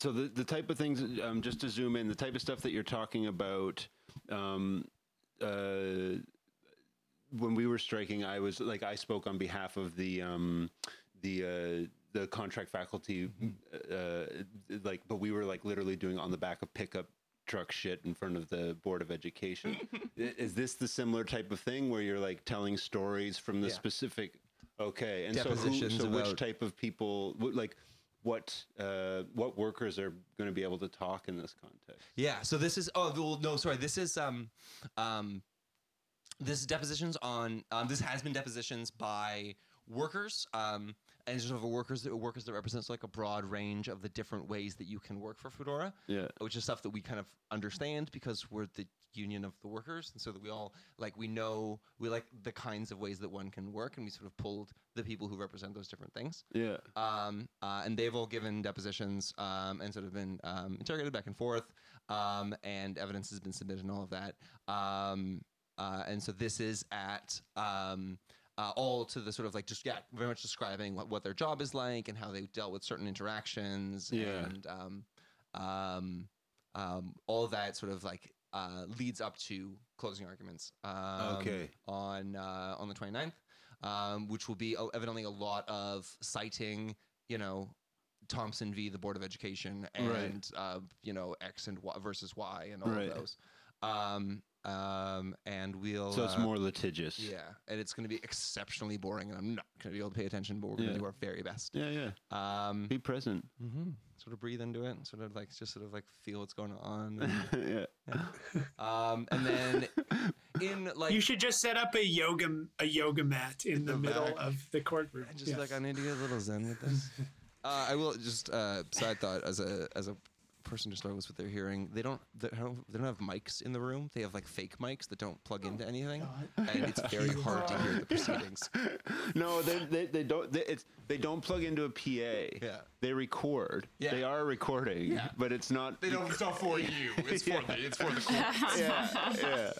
Speaker 1: So the the type of things, um, just to zoom in, the type of stuff that you're talking about, um, uh, when we were striking, I was like, I spoke on behalf of the um, the uh, the contract faculty, uh, like, but we were like literally doing on the back of pickup truck shit in front of the board of education. Is this the similar type of thing where you're like telling stories from the
Speaker 2: Yeah.
Speaker 1: specific? Okay, and so, who, so which type of people, like, what uh, what workers are going to be able to talk in this context?
Speaker 2: Yeah. So this is. Oh well, no, sorry. This is um, um, this is depositions on. Um, this has been depositions by workers. Um, and sort of a workers that workers that represents like a broad range of the different ways that you can work for Foodora.
Speaker 1: Yeah.
Speaker 2: Which is stuff that we kind of understand because we're the union of the workers, and so that we all like we know we like the kinds of ways that one can work, and we sort of pulled the people who represent those different things
Speaker 1: Yeah.
Speaker 2: um, uh, and they've all given depositions um, and sort of been um, interrogated back and forth, um, and evidence has been submitted and all of that. Uh, and so this is at um, uh, all to the sort of like just yeah, very much describing what, what their job is like and how they dealt with certain interactions
Speaker 1: Yeah.
Speaker 2: and um, um, um, all that sort of like uh, leads up to closing arguments. Um,
Speaker 1: Okay.
Speaker 2: On uh, on the 29th um, which will be evidently a lot of citing, you know, Thompson v. the Board of Education and
Speaker 1: Right.
Speaker 2: uh, you know X and Y versus Y and all
Speaker 1: Right.
Speaker 2: of those. Um, um, and we'll
Speaker 1: So it's
Speaker 2: uh,
Speaker 1: more litigious.
Speaker 2: yeah, and it's going to be exceptionally boring, and I'm not going to be able to pay attention, but we're going
Speaker 1: Yeah.
Speaker 2: to do our very best.
Speaker 1: Yeah. Yeah.
Speaker 2: Um,
Speaker 1: Be present.
Speaker 2: Mm-hmm. Sort of breathe into it, and sort of like just sort of like feel what's going on. and-
Speaker 1: yeah.
Speaker 2: um, and then in like
Speaker 3: You should just set up a yoga a yoga mat in the,
Speaker 2: the
Speaker 3: middle
Speaker 2: back.
Speaker 3: of the courtroom.
Speaker 2: just
Speaker 3: Yeah.
Speaker 2: like I need to get a little zen with this. uh, I will just uh, side thought as a as a person who struggles with their hearing, they don't they don't they don't have mics in the room. They have like fake mics that don't plug into oh, anything, and it's very hard to hear the proceedings.
Speaker 1: No, they, they, they don't. They, it's they don't plug into a PA.
Speaker 2: Yeah.
Speaker 1: They record.
Speaker 2: Yeah.
Speaker 1: They are recording.
Speaker 2: Yeah.
Speaker 1: But it's not.
Speaker 2: They don't. It's not for you. It's for the. It's for the court.
Speaker 1: Yeah. Yeah.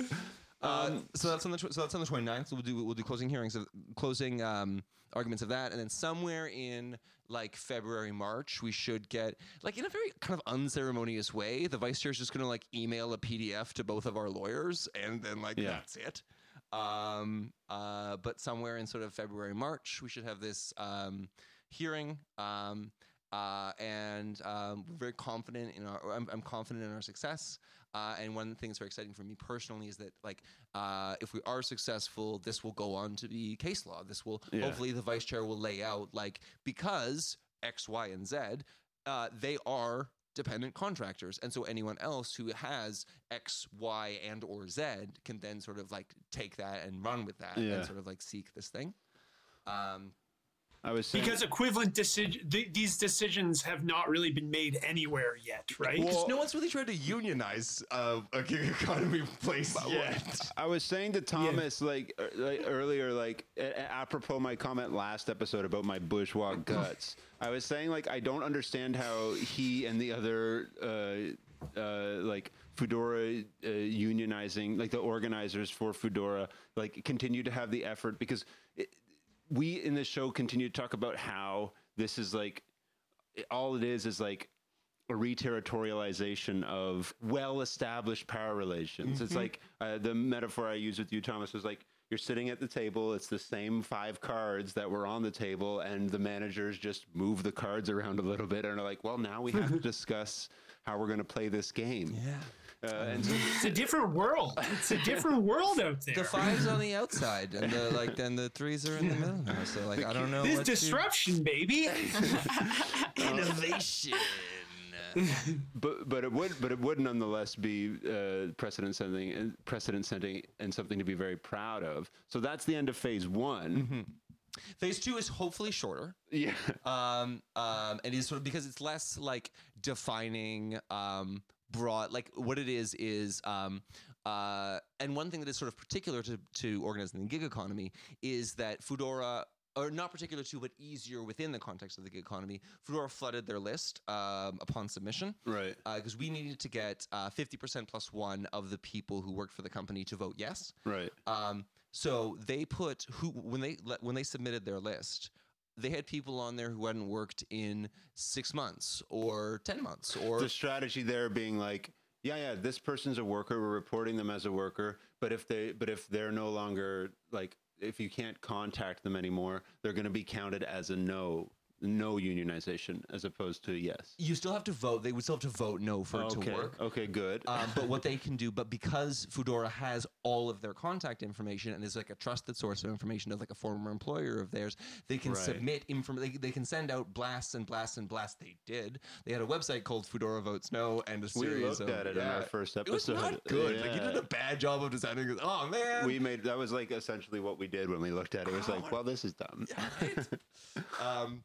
Speaker 2: Uh, so that's on the tw- so that's on the 29th. So we'll do we'll do closing hearings of closing um, arguments of that, and then somewhere in like February, March, we should get like in a very kind of unceremonious way. The vice chair is just going to like email a PDF to both of our lawyers, and then like
Speaker 1: Yeah.
Speaker 2: that's it. Um, uh, but somewhere in sort of February, March, we should have this um, hearing. Um, uh, and um, we're very confident in our. I'm, I'm confident in our success. Uh, and one thing that's very exciting for me personally is that, like, uh, if we are successful, this will go on to be case law. This will
Speaker 1: Yeah.
Speaker 2: hopefully the vice chair will lay out like because X, Y, and Z, uh, they are dependent contractors, and so anyone else who has X, Y, and or Z can then sort of like take that and run with that
Speaker 1: Yeah.
Speaker 2: and sort of like seek this thing. Um,
Speaker 1: I was saying,
Speaker 3: Because equivalent decision, th- these decisions have not really been made anywhere yet, right?
Speaker 2: Because no one's really tried to unionize uh, a gig economy place yet.
Speaker 1: I was saying to Thomas like, er, like earlier, like a- a- apropos my comment last episode about my bourgeois guts. I was saying like I don't understand how he and the other uh, uh, like Foodora uh, unionizing, like the organizers for Foodora, like continue to have the effort because it, we in this show continue to talk about how this is like all it is is like a reterritorialization of well-established power relations. It's like uh, the metaphor I used with you, Thomas, was like you're sitting at the table. It's the same five cards that were on the table, and the managers just move the cards around a little bit and are like, "Well, now we have to discuss how we're going to play this game."
Speaker 2: Yeah.
Speaker 1: Uh, and
Speaker 3: It's a different world. It's a different world out there.
Speaker 2: The fives on the outside, and the like, then the threes are in the middle now. So like, I don't know.
Speaker 3: This
Speaker 2: what to-
Speaker 3: disruption, baby.
Speaker 2: innovation.
Speaker 1: but but it would but it would nonetheless be uh, precedent setting and precedent setting and something to be very proud of. So that's the end of phase one.
Speaker 2: Phase two is hopefully shorter.
Speaker 1: Yeah.
Speaker 2: um, um, and is sort of because it's less like defining um, broad, like what it is is. Um, uh, and one thing that is sort of particular to, to organizing the gig economy is that Foodora, or not particular to, but easier within the context of the gig economy, Foodora flooded their list um, upon submission.
Speaker 1: Right.
Speaker 2: Because we needed to get uh, 50% plus one of the people who worked for the company to vote yes.
Speaker 1: Right.
Speaker 2: Um, so they put who when they let- when they submitted their list, they had people on there who hadn't worked in six months or ten months or
Speaker 1: the strategy there being like yeah yeah this person's a worker we're reporting them as a worker but if they but if they're no longer like if you can't contact them anymore they're going to be counted as a no no unionization as opposed to yes
Speaker 2: you still have to vote. They would still have to vote no for it
Speaker 1: okay
Speaker 2: to work.
Speaker 1: okay good
Speaker 2: Um, but what they can do, but because Foodora has all of their contact information and is like a trusted source of information of like a former employer of theirs, they can
Speaker 1: Right.
Speaker 2: submit information. They, they can send out blasts and blasts and blasts. They did. They had a website called Foodora Votes No and a series.
Speaker 1: we looked
Speaker 2: of
Speaker 1: at it in our first episode.
Speaker 2: It was not good. Like you did a bad job of designing it. Oh man.
Speaker 1: we made that was like essentially what we did when we looked at it. It was like, well, this is dumb.
Speaker 2: um,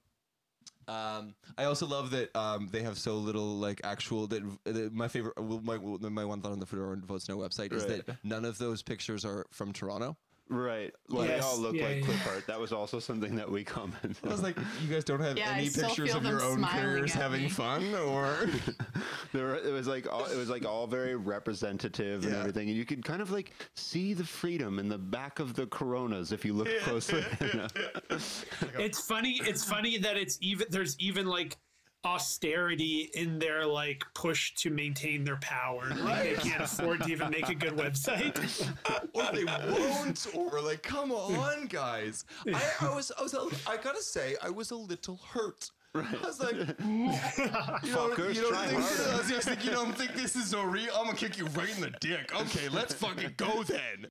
Speaker 2: um, I also love that um, they have so little like actual that, that my favorite my my one thought on the Foodora Votes No website is
Speaker 1: Right.
Speaker 2: that none of those pictures are from Toronto.
Speaker 1: Right. Well,
Speaker 3: Yes,
Speaker 1: they all look
Speaker 3: yeah,
Speaker 1: like
Speaker 3: yeah.
Speaker 1: clip art. That was also something that we commented.
Speaker 2: I was like, you guys don't have
Speaker 4: Yeah,
Speaker 2: any pictures of your own
Speaker 4: smiling
Speaker 2: careers having
Speaker 4: me.
Speaker 2: fun, or
Speaker 1: There, were- it was like all, it was like all very representative and everything, and you could kind of like see the freedom in the back of the Coronas if you look closely.
Speaker 3: it's funny. It's funny that it's even there's even like austerity in their like push to maintain their power. Like they can't afford to even make a good website.
Speaker 2: or they won't, or like, come on, guys. I, I was, I was, a, I gotta say, I was a little hurt. I was like, you don't,
Speaker 1: Fuckers,
Speaker 2: you don't think. I was just like, you don't think this is a real? I'm gonna kick you right in the dick. Okay, let's fucking go then.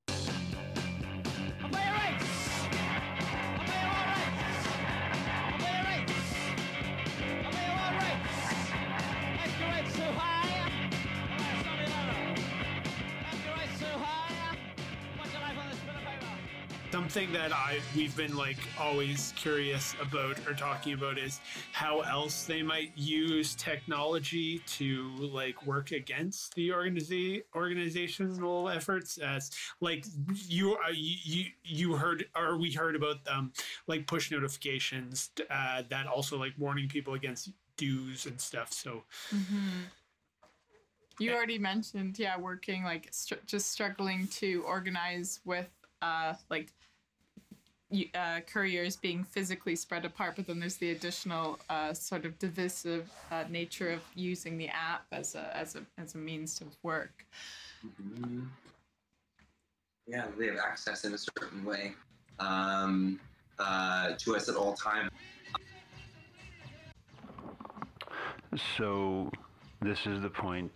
Speaker 3: Something that I we've been like always curious about or talking about is how else they might use technology to like work against the organiza- organizational efforts. As like you uh, you you- heard or we heard about um like push notifications uh, that also like warning people against dues and stuff. So
Speaker 4: You already mentioned, yeah, working like str- just struggling to organize with uh like uh, couriers being physically spread apart, but then there's the additional uh, sort of divisive uh, nature of using the app as a as a as a means of work.
Speaker 2: Mhm. Yeah, they have access in a certain way um, uh, to us at all times.
Speaker 6: So, this is the point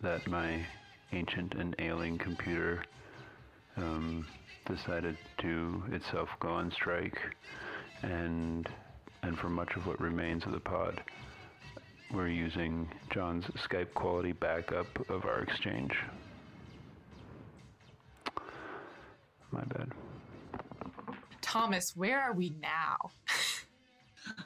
Speaker 6: that my ancient and ailing computer um, decided to itself go on strike, and and for much of what remains of the pod, we're using John's Skype quality backup of our exchange. My bad.
Speaker 4: Thomas, where are we now?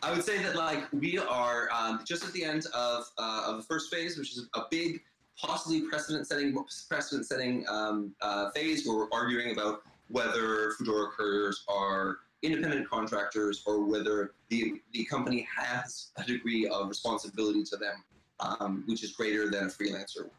Speaker 2: I would say that like we are um, just at the end of uh, of the first phase, which is a big, possibly precedent-setting precedent-setting um, uh, phase where we're arguing about whether Foodora couriers are independent contractors or whether the the company has a degree of responsibility to them, um, which is greater than a freelancer.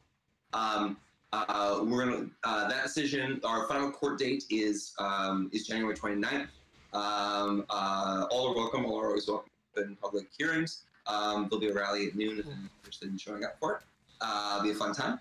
Speaker 2: Um, uh, we're gonna uh, that decision. Our final court date is um, is January 29th. Um, uh, all are welcome. All are always welcome in public hearings. Um, there'll be a rally at noon if you're interested in showing up for it. Uh, it'll be a fun time.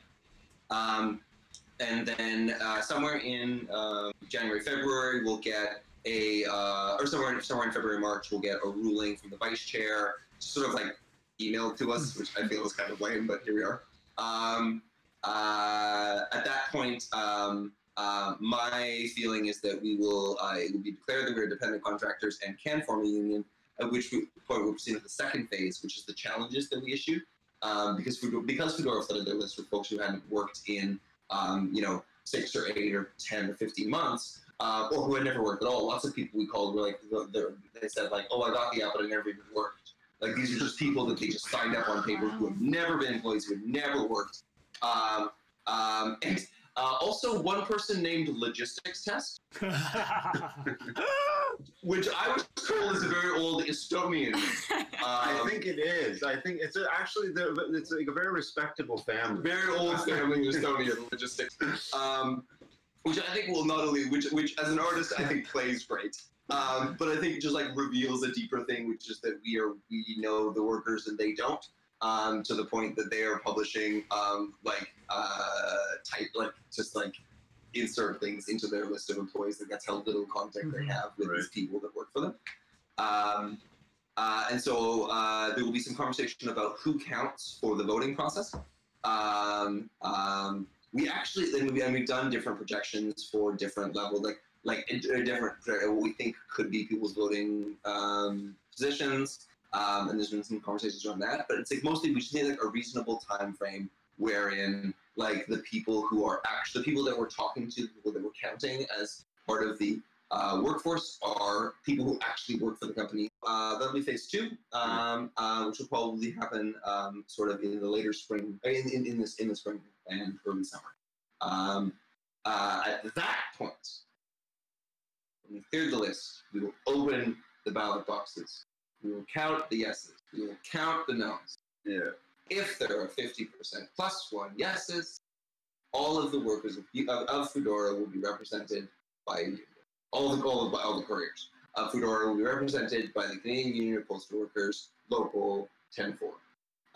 Speaker 2: And then uh, somewhere in uh, January, February, we'll get a, uh, or somewhere, somewhere in February, March, we'll get a ruling from the vice chair, sort of like emailed to us, which I feel is kind of lame, but here we are. Um, uh, at that point, um, uh, my feeling is that we will, uh, it will be declared that we're independent contractors and can form a union, at which point we'll proceed to the second phase, which is the challenges that we issue. Um, because Foodora, because Foodora flooded their list with folks who hadn't worked in, um, you know, six or eight or 10 or 15 months, uh, or who had never worked at all. Lots of people we called were like, they're- said like, oh, I got the app, but I never even worked. Like these are just people that they just signed up on paper who have never been employees, who have never worked. Um, um, and uh, also one person named Logistics Test, which I was told is a very old Estonian.
Speaker 1: Think it is. I think it's actually the, it's like a very respectable family.
Speaker 2: very old family in Estonia, logistics. Um, which I think will not only, which, which as an artist, I think plays great. Um, but I think just like reveals a deeper thing, which is that we are, we know the workers and they don't. Um, to the point that they are publishing, um, like, uh, type, like, just like insert things into their list of employees. and that's how little contact they
Speaker 3: Mhm.
Speaker 2: have with these people that work for them. Um, uh, and so uh, there will be some conversation about who counts for the voting process. Um, um, we actually, and, we, and we've done different projections for different levels, like like uh, different uh, what we think could be people's voting um, positions. Um, and there's been some conversations around that, but it's like mostly we just need like a reasonable time frame wherein like the people who are actually the people that we're talking to, the people that we're counting as part of the uh, workforce are people who actually work for the company. Uh, that'll be phase two, um, uh, which will probably happen um, sort of in the later spring, in, in, in this in the spring and early summer. Um, uh, at that point, when we've cleared the list, we will open the ballot boxes. We will count the yeses. We will count the noes.
Speaker 1: Yeah.
Speaker 2: If there are 50% plus one yeses, all of the workers of, of, of Foodora will be represented by union. All the all, the, all the couriers of Foodora will be represented by the Canadian Union of Postal Workers, Local 104.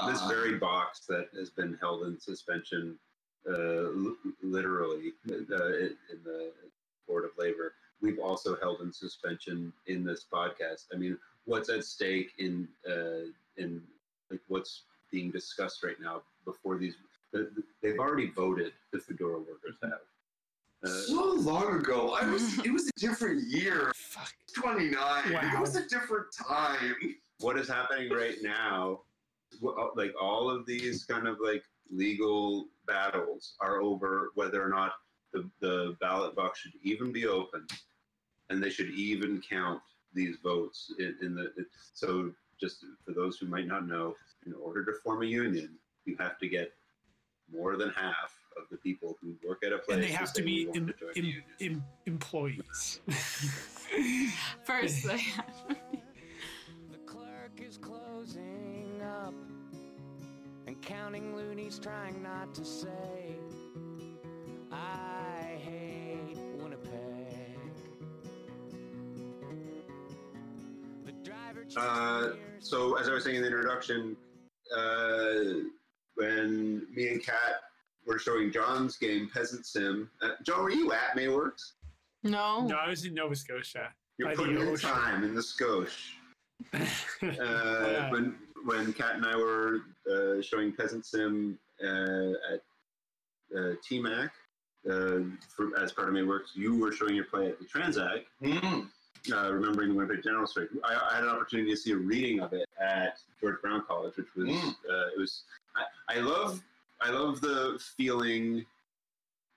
Speaker 1: This
Speaker 2: Uh,
Speaker 1: very box that has been held in suspension, uh, l- literally, uh, in the Board of Labor, we've also held in suspension in this podcast. I mean, what's at stake in uh, in like what's being discussed right now before these? the- the- They've already voted. The Foodora workers have. Uh,
Speaker 2: so long ago. I was. It was a different year.
Speaker 3: Fuck.
Speaker 2: 29. It was a different time.
Speaker 1: what is happening right now uh, like all of these kind of like legal battles are over whether or not the, the ballot box should even be open and they should even count these votes in, in the it, so just for those who might not know in order to form a union you have to get more than half of the people who work at a place
Speaker 3: And they have to be em,
Speaker 1: to join the
Speaker 3: em, em, employees.
Speaker 4: First, they
Speaker 7: The clerk is closing up and counting loonies, trying not to say, I hate Winnipeg.
Speaker 1: Uh, so as I was saying in the introduction, uh, when me and Kat were showing John's game Peasant Sim, uh, John, were you at Mayworks?
Speaker 4: No.
Speaker 3: No, I was in Nova Scotia.
Speaker 1: You're
Speaker 3: By the
Speaker 1: putting your
Speaker 3: ocean.
Speaker 1: time in the Scosh. Uh,
Speaker 3: Yeah.
Speaker 1: when when Kat and I were uh, showing Peasant Sim uh, at uh, TMAC uh, for, as part of Mayworks, you were showing your play at the Transac.
Speaker 2: Mm.
Speaker 1: uh, remembering the Winnipeg General Strike. I, I had an opportunity to see a reading of it at George Brown College, which was
Speaker 2: Mm.
Speaker 1: uh, it was. I, I love I love the feeling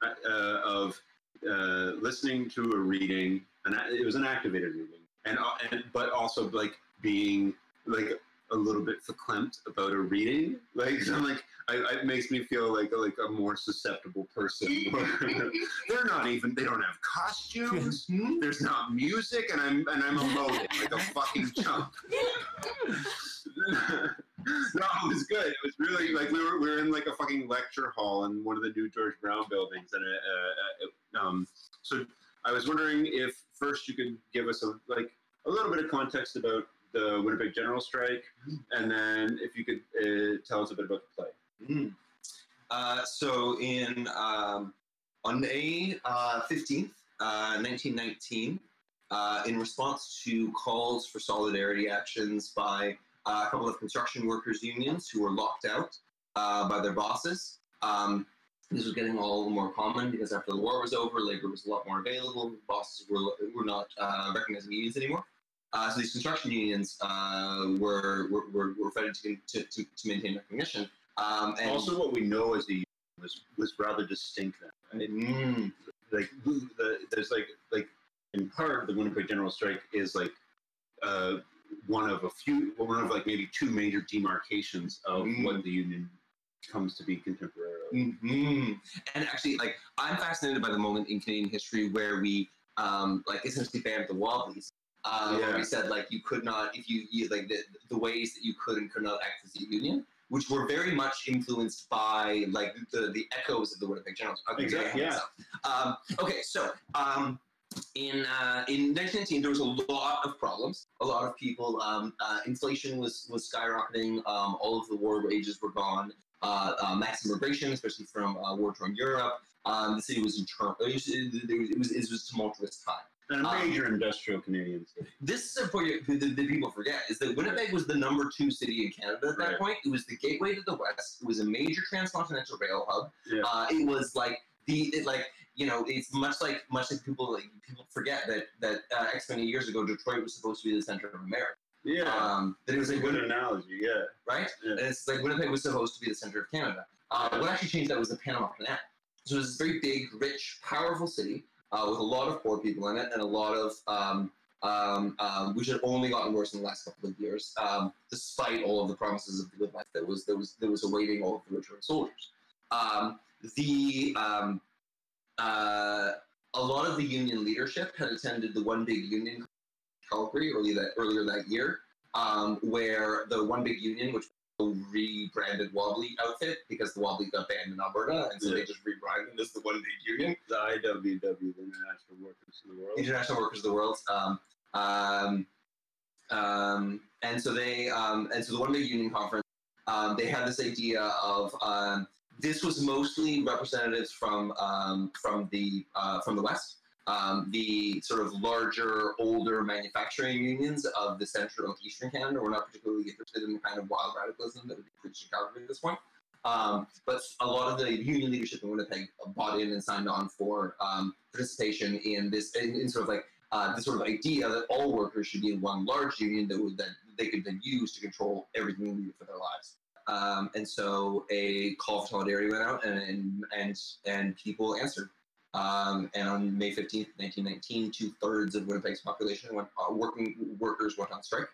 Speaker 1: uh, of uh, listening to a reading, and it was an activated reading, and, uh, and but also like being like a little bit verklempt about a reading. Like I'm like I, it makes me feel like like a more susceptible person. They're not even. They don't have costumes. There's not music, and I'm and I'm emoting like a fucking chump. no, it was good. It was really like we were we were in like a fucking lecture hall in one of the new George Brown buildings, and uh, uh, uh, um, so I was wondering if first you could give us a like a little bit of context about the Winnipeg General Strike, and then if you could uh, tell us a bit about the play.
Speaker 2: Mm. So in um, on May uh, fifteenth, nineteen nineteen, in response to calls for solidarity actions by a couple of construction workers unions who were locked out uh, by their bosses. Um, this was getting all more common because after the war was over, labor was a lot more available. Bosses were, were not uh, recognizing unions anymore. Uh, so these construction unions uh, were, were, were, fighting to, to, to, maintain recognition. Um, and
Speaker 1: also, what we know as the was was rather distinct then. right?
Speaker 2: Mm,
Speaker 1: like the, there's like like in part the Winnipeg General Strike is like uh, one of a few or one of like maybe two major demarcations of
Speaker 2: Mm.
Speaker 1: what the union comes to be contemporarily.
Speaker 2: mhm. And actually, like I'm fascinated by the moment in Canadian history where we um, like essentially banned the Wobblies. Where
Speaker 1: Yeah.
Speaker 2: we said like you could not if you, you like the, the ways that you could and could not act as a union, which were very much influenced by like the, the echoes of the Winnipeg General. okay,
Speaker 1: Exactly, yeah.
Speaker 2: Um, okay, so um, in uh, in 1919, there was a lot of problems. A lot of people. Um, uh, inflation was was skyrocketing. Um, all of the war wages were gone. Uh, uh, mass immigration, especially from uh, war-torn Europe. Um, the city was in turmoil. It was, it was, it was, a tumultuous time.
Speaker 1: And a
Speaker 2: Um,
Speaker 1: major industrial Canadian city.
Speaker 2: This is important that, that people forget is that Winnipeg was the number two city in Canada at that
Speaker 1: Right.
Speaker 2: point. It was the gateway to the west. It was a major transcontinental rail hub.
Speaker 1: Yeah.
Speaker 2: Uh, it was like the it, like you know it's much like much like people like people forget that that uh, X many years ago Detroit was supposed to be the center of America.
Speaker 1: Yeah,
Speaker 2: Um, that it was
Speaker 1: a
Speaker 2: like
Speaker 1: good
Speaker 2: Winnipeg,
Speaker 1: analogy. Yeah,
Speaker 2: right?
Speaker 1: Yeah.
Speaker 2: And it's like Winnipeg was supposed to be the center of Canada. Uh, what actually changed that was the Panama Canal. So it was this very big, rich, powerful city uh, with a lot of poor people in it and a lot of, um, um, um, which had only gotten worse in the last couple of years, um, despite all of the promises of the good life that was that was that was awaiting all of the returned soldiers. Um, the um, uh, a lot of the union leadership had attended the One Big Union Calgary early that earlier that year, um, where the One Big Union, which was a rebranded Wobbly outfit because the Wobbly got banned in Alberta, and so
Speaker 1: Yeah.
Speaker 2: they just rebranded as the One Big Union.
Speaker 1: the IWW, the International Workers of the World.
Speaker 2: International Workers of the World. Um, um, um, and so they, um, and so the One Big Union Conference, um, they had this idea of um, this was mostly representatives from um, from the uh, from the West, um, the sort of larger, older manufacturing unions of the central and eastern Canada were not particularly interested in the kind of wild radicalism that would be preached in Calgary at this point. Um, but a lot of the union leadership in Winnipeg bought in and signed on for um, participation in this, in, in sort of like uh, this sort of idea that all workers should be in one large union that would that they could then use to control everything needed for their lives. Um, and so a call for solidarity went out, and and and, and people answered. Um, and on May fifteenth, nineteen nineteen, two thirds of Winnipeg's population went uh, working workers went on strike.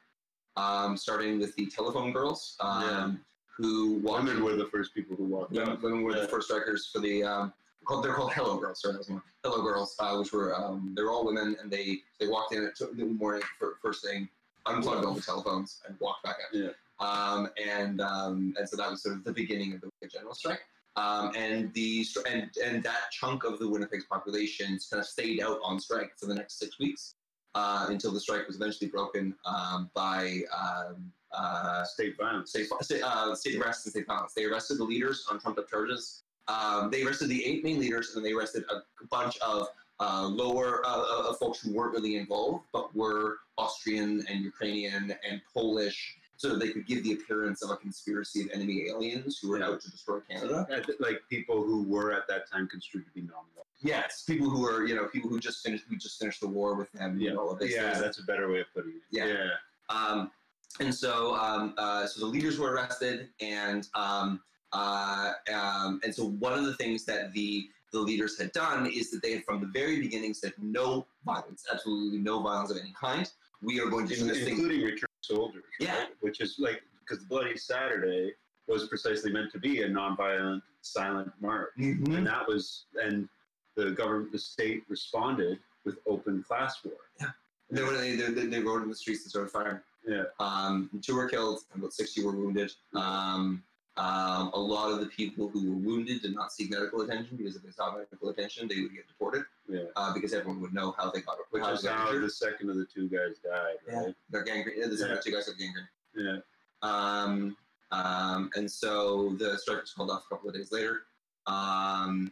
Speaker 2: Um, starting with the telephone girls, um, who walked
Speaker 1: Women were the first people who walked
Speaker 2: women,
Speaker 1: out.
Speaker 2: women were the first strikers for the um, called they're called Hello Girls. Sorry, that was one. Hello Girls, uh, which were um, they were all women, and they they walked in at two in the morning for first thing, unplugged all the telephones, and walked back out.
Speaker 1: Yeah.
Speaker 2: Um, and um, and so that was sort of the beginning of the general strike. Um, and the and and that chunk of the Winnipeg's population kind of stayed out on strike for the next six weeks. uh, until the strike was eventually broken um, by um, uh,
Speaker 1: State violence.
Speaker 2: state, state, uh, state arrests and state violence. They arrested the leaders on trumped up charges. Um, they arrested the eight main leaders, and then they arrested a bunch of uh, lower uh, of folks who weren't really involved, but were Austrian and Ukrainian and Polish, so they could give the appearance of a conspiracy of enemy aliens who were
Speaker 1: Yeah.
Speaker 2: out to destroy Canada.
Speaker 1: Like people who were at that time construed to be nominal.
Speaker 2: Yes, people who were, you know, people who just finished, we just finished the war with them.
Speaker 1: Yeah,
Speaker 2: and all of this.
Speaker 1: yeah, that's a better way of putting it.
Speaker 2: Yeah.
Speaker 1: yeah.
Speaker 2: Um, and so, um, uh, so the leaders were arrested, and um, uh, um, and so one of the things that the the leaders had done is that they had from the very beginning said no violence, absolutely no violence of any kind. We are going to do this thing.
Speaker 1: including return soldiers.
Speaker 2: Yeah.
Speaker 1: right? Which is like because Bloody Saturday was precisely meant to be a nonviolent, silent march,
Speaker 2: Mhm.
Speaker 1: and that was and the government, the state responded with open class war.
Speaker 2: Yeah, they, they, they, they rode in the streets and started firing.
Speaker 1: Yeah.
Speaker 2: Um, two were killed, and about 60 were wounded. Um, um, a lot of the people who were wounded did not seek medical attention because if they sought medical attention, they would get deported
Speaker 1: Yeah.
Speaker 2: uh, because everyone would know how they got
Speaker 1: Which
Speaker 2: how
Speaker 1: is how
Speaker 2: injured.
Speaker 1: the second of the two guys died,
Speaker 2: Yeah.
Speaker 1: right?
Speaker 2: They're gangrene. Yeah, the
Speaker 1: Yeah.
Speaker 2: two guys have gangrene.
Speaker 1: Yeah.
Speaker 2: Um, um, and so the strike was called off a couple of days later. Um,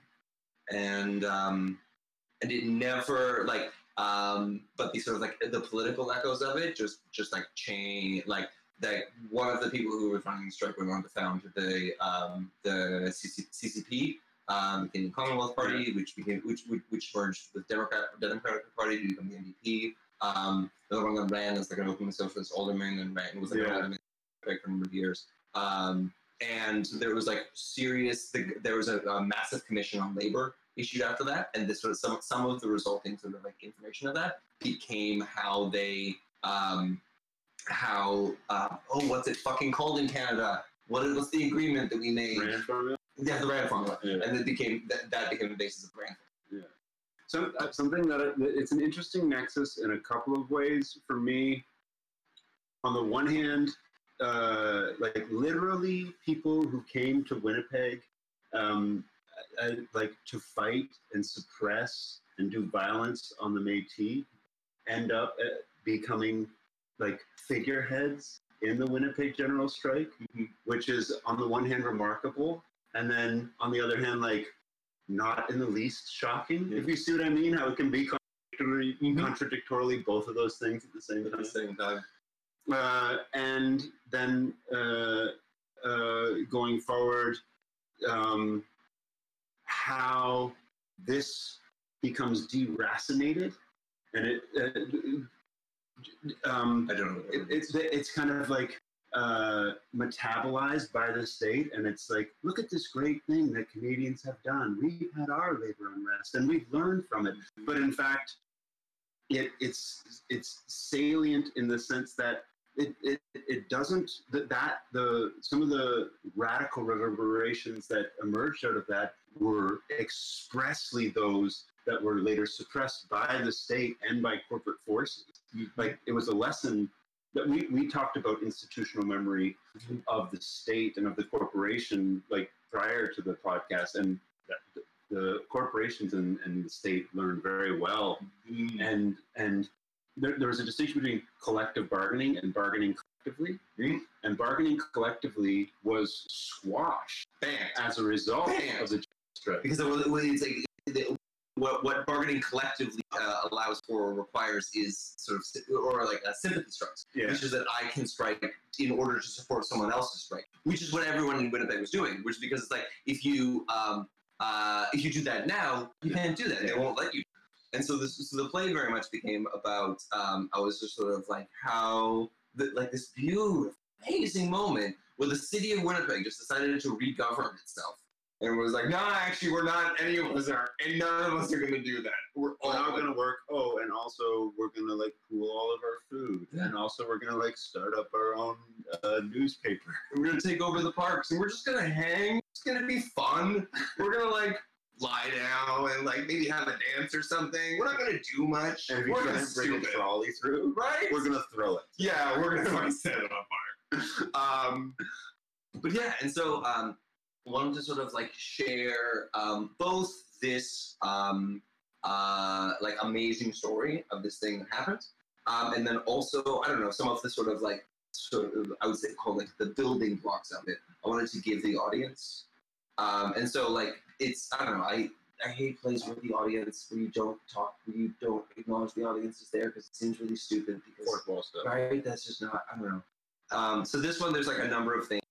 Speaker 2: and um, and it never like um, but the sort of like the political echoes of it just just like change like that one of the people who was running the strike went on to found the um, the CCP um, the Canadian Commonwealth Party which became which which, which merged with Democrat Democratic Party to become the NDP um, the other one that ran as like an open socialist alderman and ran was like an
Speaker 1: Yeah.
Speaker 2: alderman for a number of years. Um, and there was like serious there was a, a massive commission on labor issued after that and this was some some of the resulting sort of like information of that became how they um how uh, oh what's it fucking called in canada what is what's the agreement that we made
Speaker 1: Rand formula.
Speaker 2: yeah the rand formula
Speaker 1: Yeah.
Speaker 2: and it became that, that became the basis of rand
Speaker 1: So uh, something that it's an interesting nexus in a couple of ways for me. On the one hand, uh, like literally people who came to Winnipeg, um, uh, like to fight and suppress and do violence on the Métis, end up uh, becoming like figureheads in the Winnipeg General Strike, which is on the one hand remarkable, and then on the other hand, like not in the least shocking. If you see what I mean, how it can be contradictory, contradictorily both of those things at the same
Speaker 2: at
Speaker 1: time.
Speaker 2: the same time
Speaker 1: Uh, and then uh, uh, going forward, um, how this becomes deracinated, and it. Um,
Speaker 2: i don't know
Speaker 1: it, it's it's kind of like uh, metabolized by the state, and it's like, look at this great thing that Canadians have done. We've had our labor unrest, and we've learned from it. But in fact, it it's it's salient in the sense that it it, it doesn't that that the some of the radical reverberations that emerged out of that were expressly those that were later suppressed by the state and by corporate forces like it was a lesson that we, we talked about institutional memory of the state and of the corporation like prior to the podcast and the, the corporations and, and the state learned very well. And and there, there was a distinction between collective bargaining and bargaining collectively.
Speaker 2: Mhm.
Speaker 1: and bargaining collectively was squashed
Speaker 2: bam.
Speaker 1: as a result
Speaker 2: Bam.
Speaker 1: of the strike
Speaker 2: because it was, it was- it's like the, what what bargaining collectively uh, allows for or requires is sort of or like a sympathy strikes,
Speaker 1: Yeah.
Speaker 2: which is that I can strike in order to support someone else's strike, which is what everyone in Winnipeg was doing. Which is because it's like if you um, uh, if you do that now, you can't do that. They won't let you. And so this so the play very much became about um, I was just sort of like how the, like this beautiful amazing moment where the city of Winnipeg just decided to regovern itself and was like, no, actually, we're not. Any of us are, and none of us are going to do that. We're all
Speaker 1: not
Speaker 2: going
Speaker 1: gonna work. Oh, and also we're gonna like pool all of our food, and also we're gonna like start up our own uh, newspaper.
Speaker 2: We're going to take over the parks, and we're just going to hang. It's going to be fun. We're going to like lie down and like maybe have a dance or something. We're not going to do much.
Speaker 1: And if
Speaker 2: we're gonna
Speaker 1: bring a trolley through,
Speaker 2: right?
Speaker 1: we're gonna throw it.
Speaker 2: yeah, we're gonna fucking set it on fire. Um, but yeah, and so um, wanted to sort of like share um, both this um, uh, like amazing story of this thing that happened. Um, and then also, I don't know, some of the sort of like, sort of, I would say, call like the building blocks of it. I wanted to give the audience. Um, and so, like, it's, I don't know, I, I hate plays with the audience where you don't talk, where you don't acknowledge the audience is there because it seems really stupid. Because
Speaker 1: Fourth wall stuff.
Speaker 2: right, that's just not. I don't know. Um, so this one, there's like a number of things.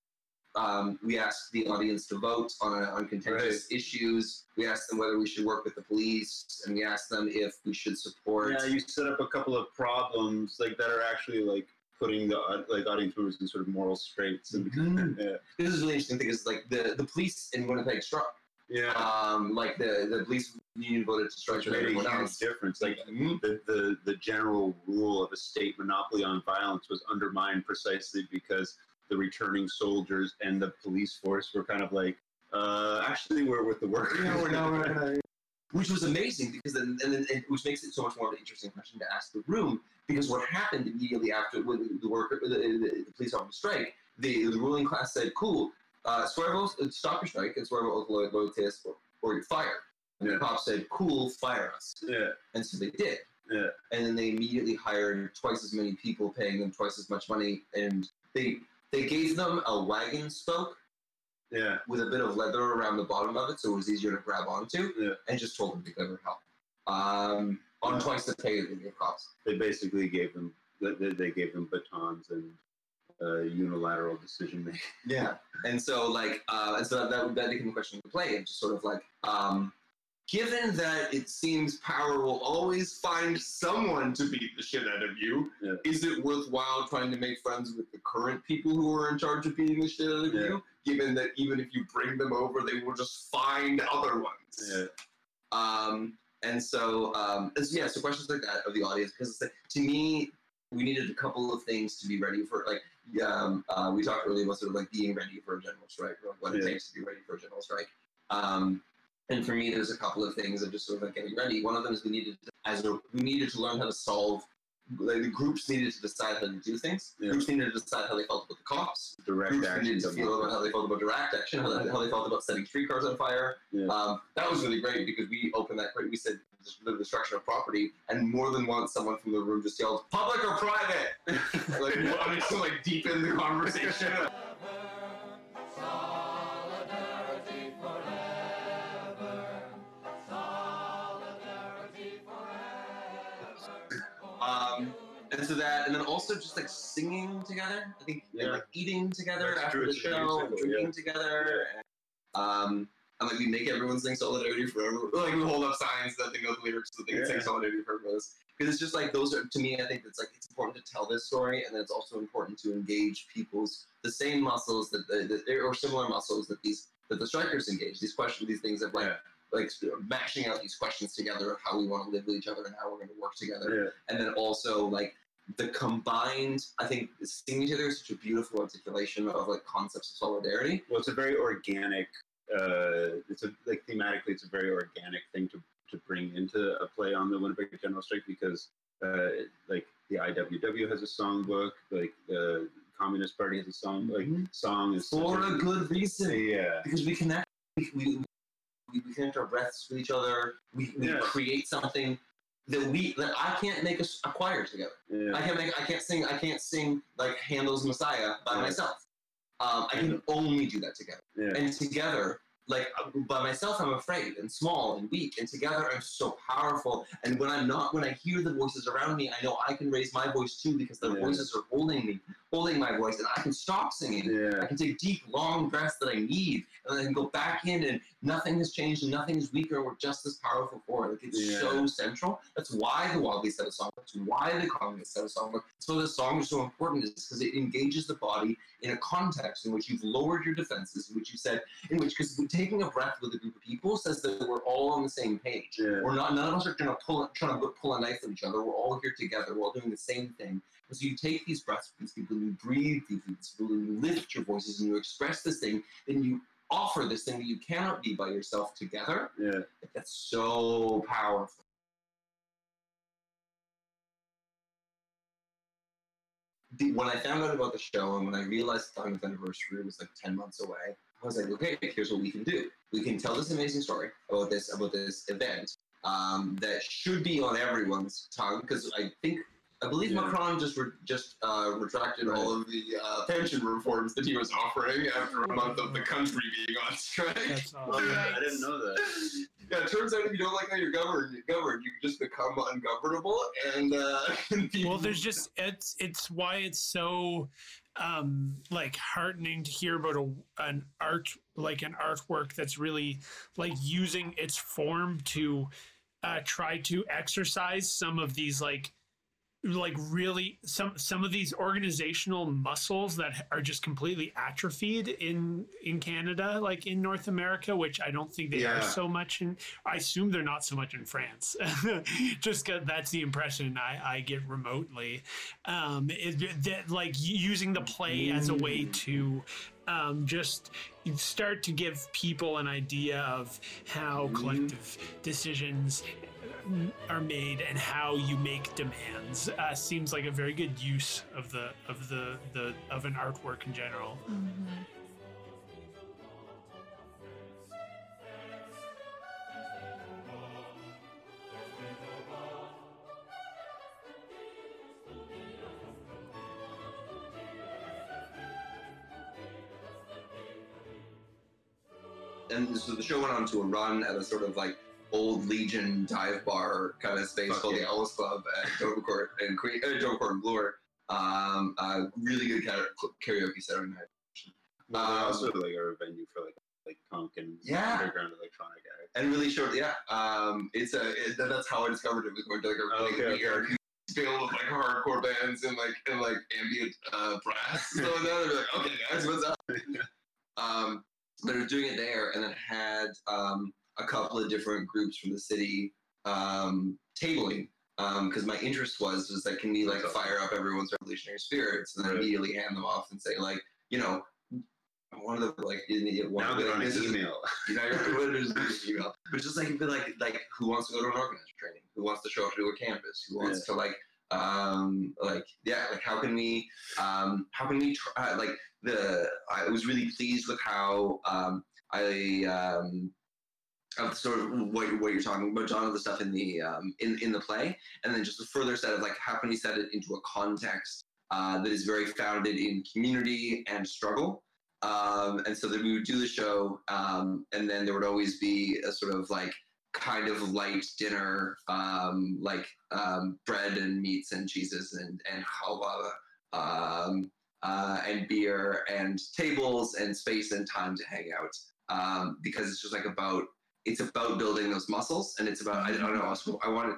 Speaker 2: Um, we asked the audience to vote on on contentious issues. We asked them whether we should work with the police, and we asked them if we should support.
Speaker 1: Yeah, you set up a couple of problems like that are actually like putting the like audience members in sort of moral straits and
Speaker 2: Mhm.
Speaker 1: yeah,
Speaker 2: This is really interesting because like the the police in Winnipeg struck.
Speaker 1: yeah.
Speaker 2: Um, like the the police union voted to strike with everyone else.
Speaker 1: difference. Like
Speaker 2: Mhm.
Speaker 1: the, the the general rule of a state monopoly on violence was undermined precisely because the returning soldiers and the police force were kind of like, uh, actually, we're with the workers.
Speaker 2: Yeah, we're now we're gonna- which was amazing because then and then and which makes it so much more of an interesting question to ask the room because what happened immediately after when the worker the, the, the police officer strike the, the ruling class said cool uh, Swervo, uh, stop your strike and Swervo loyal loyalist or, or you're fired and
Speaker 1: Yeah.
Speaker 2: the cops said cool fire us.
Speaker 1: Yeah,
Speaker 2: and so they did.
Speaker 1: Yeah,
Speaker 2: and then they immediately hired twice as many people paying them twice as much money and they they gave them a wagon spoke
Speaker 1: yeah,
Speaker 2: with a bit of leather around the bottom of it so it was easier to grab onto
Speaker 1: Yeah.
Speaker 2: and just told them to give her help. Um, on
Speaker 1: Yeah.
Speaker 2: twice the pay of the cops.
Speaker 1: They basically gave them they gave them batons and uh, unilateral decision making.
Speaker 2: Yeah. And so like uh, and so that, that became a question of the play and just sort of like um, given that it seems power will always find someone to beat the shit out of you,
Speaker 1: Yeah.
Speaker 2: is it worthwhile trying to make friends with the current people who are in charge of beating the shit out of
Speaker 1: Yeah.
Speaker 2: you? Given that even if you bring them over, they will just find other ones.
Speaker 1: Yeah,
Speaker 2: Um, and so, um, and so, yeah, so questions like that of the audience, because like, to me, we needed a couple of things to be ready for, like, um, uh, we talked earlier about sort of like being ready for a general strike, or what it takes to be ready for a general strike. Um, and for me, there's a couple of things of just sort of like getting ready. One of them is we needed, to, as a, we needed to learn how to solve. Like the groups needed to decide how to do things.
Speaker 1: Yeah.
Speaker 2: Groups needed to decide how they felt about the cops
Speaker 1: direct
Speaker 2: groups
Speaker 1: action.
Speaker 2: needed to feel about how they felt about direct action, how they, how they felt about setting streetcars on fire.
Speaker 1: Yeah.
Speaker 2: Um, that was really great because we opened that. We said the destruction of property, and more than once, someone from the room just yelled, "Public or private?" like, I mean, to like deepen the conversation. and so that, and then also just like singing together. I think and, like eating together
Speaker 1: That's
Speaker 2: after
Speaker 1: true,
Speaker 2: the
Speaker 1: it's
Speaker 2: show, and drinking together. And, um, and like we make everyone sing solidarity forever. Like we hold up signs that they know the lyrics so they can sing solidarity forever. Because it's just like those are to me. I think it's like it's important to tell this story, and then it's also important to engage people's the same muscles that the, the or similar muscles that these that the strikers engage. These questions, these things of like
Speaker 1: Yeah.
Speaker 2: Like mashing out these questions together of how we want to live with each other and how we're going to work together
Speaker 1: Yeah,
Speaker 2: and then also like the combined i think seeing each other is such a beautiful articulation of like concepts of solidarity
Speaker 1: well, it's a very organic. Uh, it's a like thematically, it's a very organic thing to to bring into a play on the Winnipeg General Strike because uh, like the IWW has a songbook, like the Communist Party has a song. Like song is
Speaker 2: for a good reason
Speaker 1: yeah,
Speaker 2: because we connect we, we, we, connect our breaths with each other we, we
Speaker 1: Yeah.
Speaker 2: create something that we that i can't make a choir together I can't make. I can't sing. I can't sing like Handel's Messiah by
Speaker 1: Yeah.
Speaker 2: myself. Um, I can only do that together.
Speaker 1: yeah.
Speaker 2: And together, like uh, by myself, I'm afraid and small and weak. And together, I'm so powerful. And when I'm not, when I hear the voices around me, I know I can raise my voice too because the
Speaker 1: Yeah.
Speaker 2: voices are holding me, holding my voice, and I can stop singing. I can take deep, long breaths that I need, and then I can go back in, and nothing has changed, and nothing is weaker. We're just as powerful for it. Like it's
Speaker 1: Yeah.
Speaker 2: so central. That's why the Wildly set a song. That's why the Communists set a song. So the song is so important is because it engages the body in a context in which you've lowered your defenses, in which you said, in which because taking a breath with a group of people says that we're all on the same page.
Speaker 1: Yeah.
Speaker 2: We're not. None of us are trying to pull trying to pull a knife at each other. We're all here together. We're all doing the same thing. And so you take these breaths with these people, and you breathe deeply these people, and you lift your voices, and you express this thing. Then you offer this thing that you cannot be by yourself together.
Speaker 1: yeah.
Speaker 2: That's so powerful. The, when I found out about the show and when I realized the of anniversary was like 10 months away, I was like, okay, here's what we can do. We can tell this amazing story about this about this event. um, that should be on everyone's tongue because I think I believe
Speaker 1: Yeah.
Speaker 2: Macron just re- just uh, retracted all of the uh, pension reforms that he was offering after a month of the country being on strike.
Speaker 3: That's all.
Speaker 1: Yeah, I didn't know that.
Speaker 2: Yeah, it turns out if you don't like how you're governed, you're governed, you just become ungovernable, and uh,
Speaker 3: well there's just it's it's why it's so um like heartening to hear about a, an art like an artwork that's really like using its form to uh try to exercise some of these like like really some some of these organizational muscles that are just completely atrophied in in Canada like in North America which I don't think they
Speaker 1: Yeah.
Speaker 3: are so much in I assume they're not so much in France. Just 'cause that's the impression I, I get remotely. Um it, that like using the play as a way to um, just start to give people an idea of how collective decisions are made and how you make demands uh, seems like a very good use of the of the, the of an artwork in general.
Speaker 2: and so the show went on to a run at a sort of like old Legion dive bar kind of space
Speaker 1: Fuck
Speaker 2: called
Speaker 1: yeah.
Speaker 2: the Ellis Club at Dovercourt and Queen, uh, Dovercourt and Bloor. Um, uh, really good karaoke Saturday night.
Speaker 1: Well,
Speaker 2: Um,
Speaker 1: also like are a venue for like like punk and
Speaker 2: Yeah.
Speaker 1: underground electronic acts.
Speaker 2: And really short, yeah. Um, it's a it, that's how I discovered it. Was going to like a really
Speaker 1: Okay,
Speaker 2: weird field of like hardcore bands and like and like ambient uh, brass. So then they're like, okay, guys, what's up? um, but was doing it there, and then had um, a couple of different groups from the city um, tabling. Because my interest was was like, can we like fire up everyone's revolutionary spirits, and then
Speaker 1: Right.
Speaker 2: immediately hand them off and say like, you know, one of the like, in one
Speaker 1: Now
Speaker 2: of the,
Speaker 1: on
Speaker 2: this
Speaker 1: his email.
Speaker 2: you know, you're email. But just like, but like, like, who wants to go to an organizer training? Who wants to show up to a campus? Who wants to like, um, like, yeah, like, how can we, um, how can we try? Like, the I was really pleased with how um, I um, of sort of what you're, what you're talking about, John, of the stuff in the um, in in the play, and then just a further set of like, how can we set it into a context uh, that is very founded in community and struggle. Um, and so that we would do the show, um, and then there would always be a sort of like kind of light dinner, um, like um, bread and meats and cheeses and and halwa, um, uh, and beer and tables and space and time to hang out. Um, because it's just like about it's about building those muscles, and it's about I, don't know. I, wanted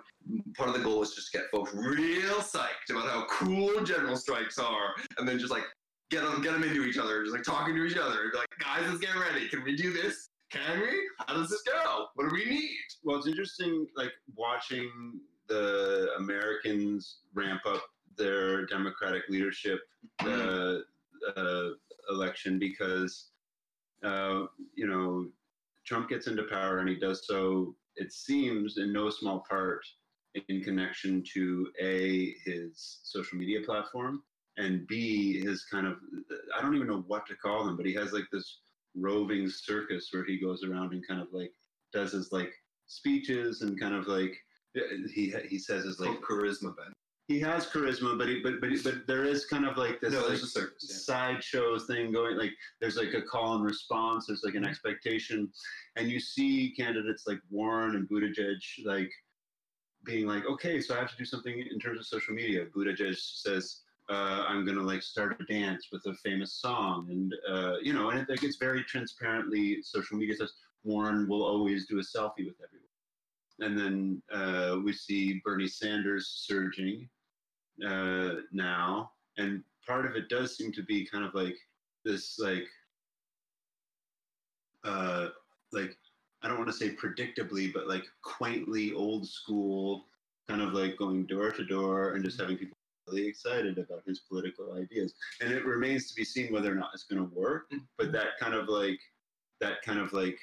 Speaker 2: part of the goal was just to get folks real psyched about how cool general strikes are, and then just like get them get them into each other, just like talking to each other, be like, guys, let's get ready. Can we do this? Can we? How does this go? What do we need?
Speaker 1: Well, it's interesting, like watching the Americans ramp up their democratic leadership uh, uh, election because, uh, you know, Trump gets into power and he does so, it seems, in no small part in connection to A, his social media platform, and B, his kind of, I don't even know what to call them, but he has like this roving circus where he goes around and kind of like does his like speeches and kind of like he he says his like
Speaker 2: charisma, Ben.
Speaker 1: He has charisma, but he, but but but there is kind of like this
Speaker 2: No,
Speaker 1: like,
Speaker 2: circus. yeah.
Speaker 1: sideshow thing going. Like there's like a call and response. There's like an expectation, and you see candidates like Warren and Buttigieg like being like, okay, so I have to do something in terms of social media. Buttigieg says. Uh, I'm gonna like start a dance with a famous song, and uh, you know, and it like it's very transparently social media says Warren will always do a selfie with everyone, and then uh, we see Bernie Sanders surging, uh, now, and part of it does seem to be kind of like this, like, uh, like I don't want to say predictably, but like quaintly old school, kind of like going door to door and just having people really excited about his political ideas. And it remains to be seen whether or not it's going to work. But that kind of like that kind of like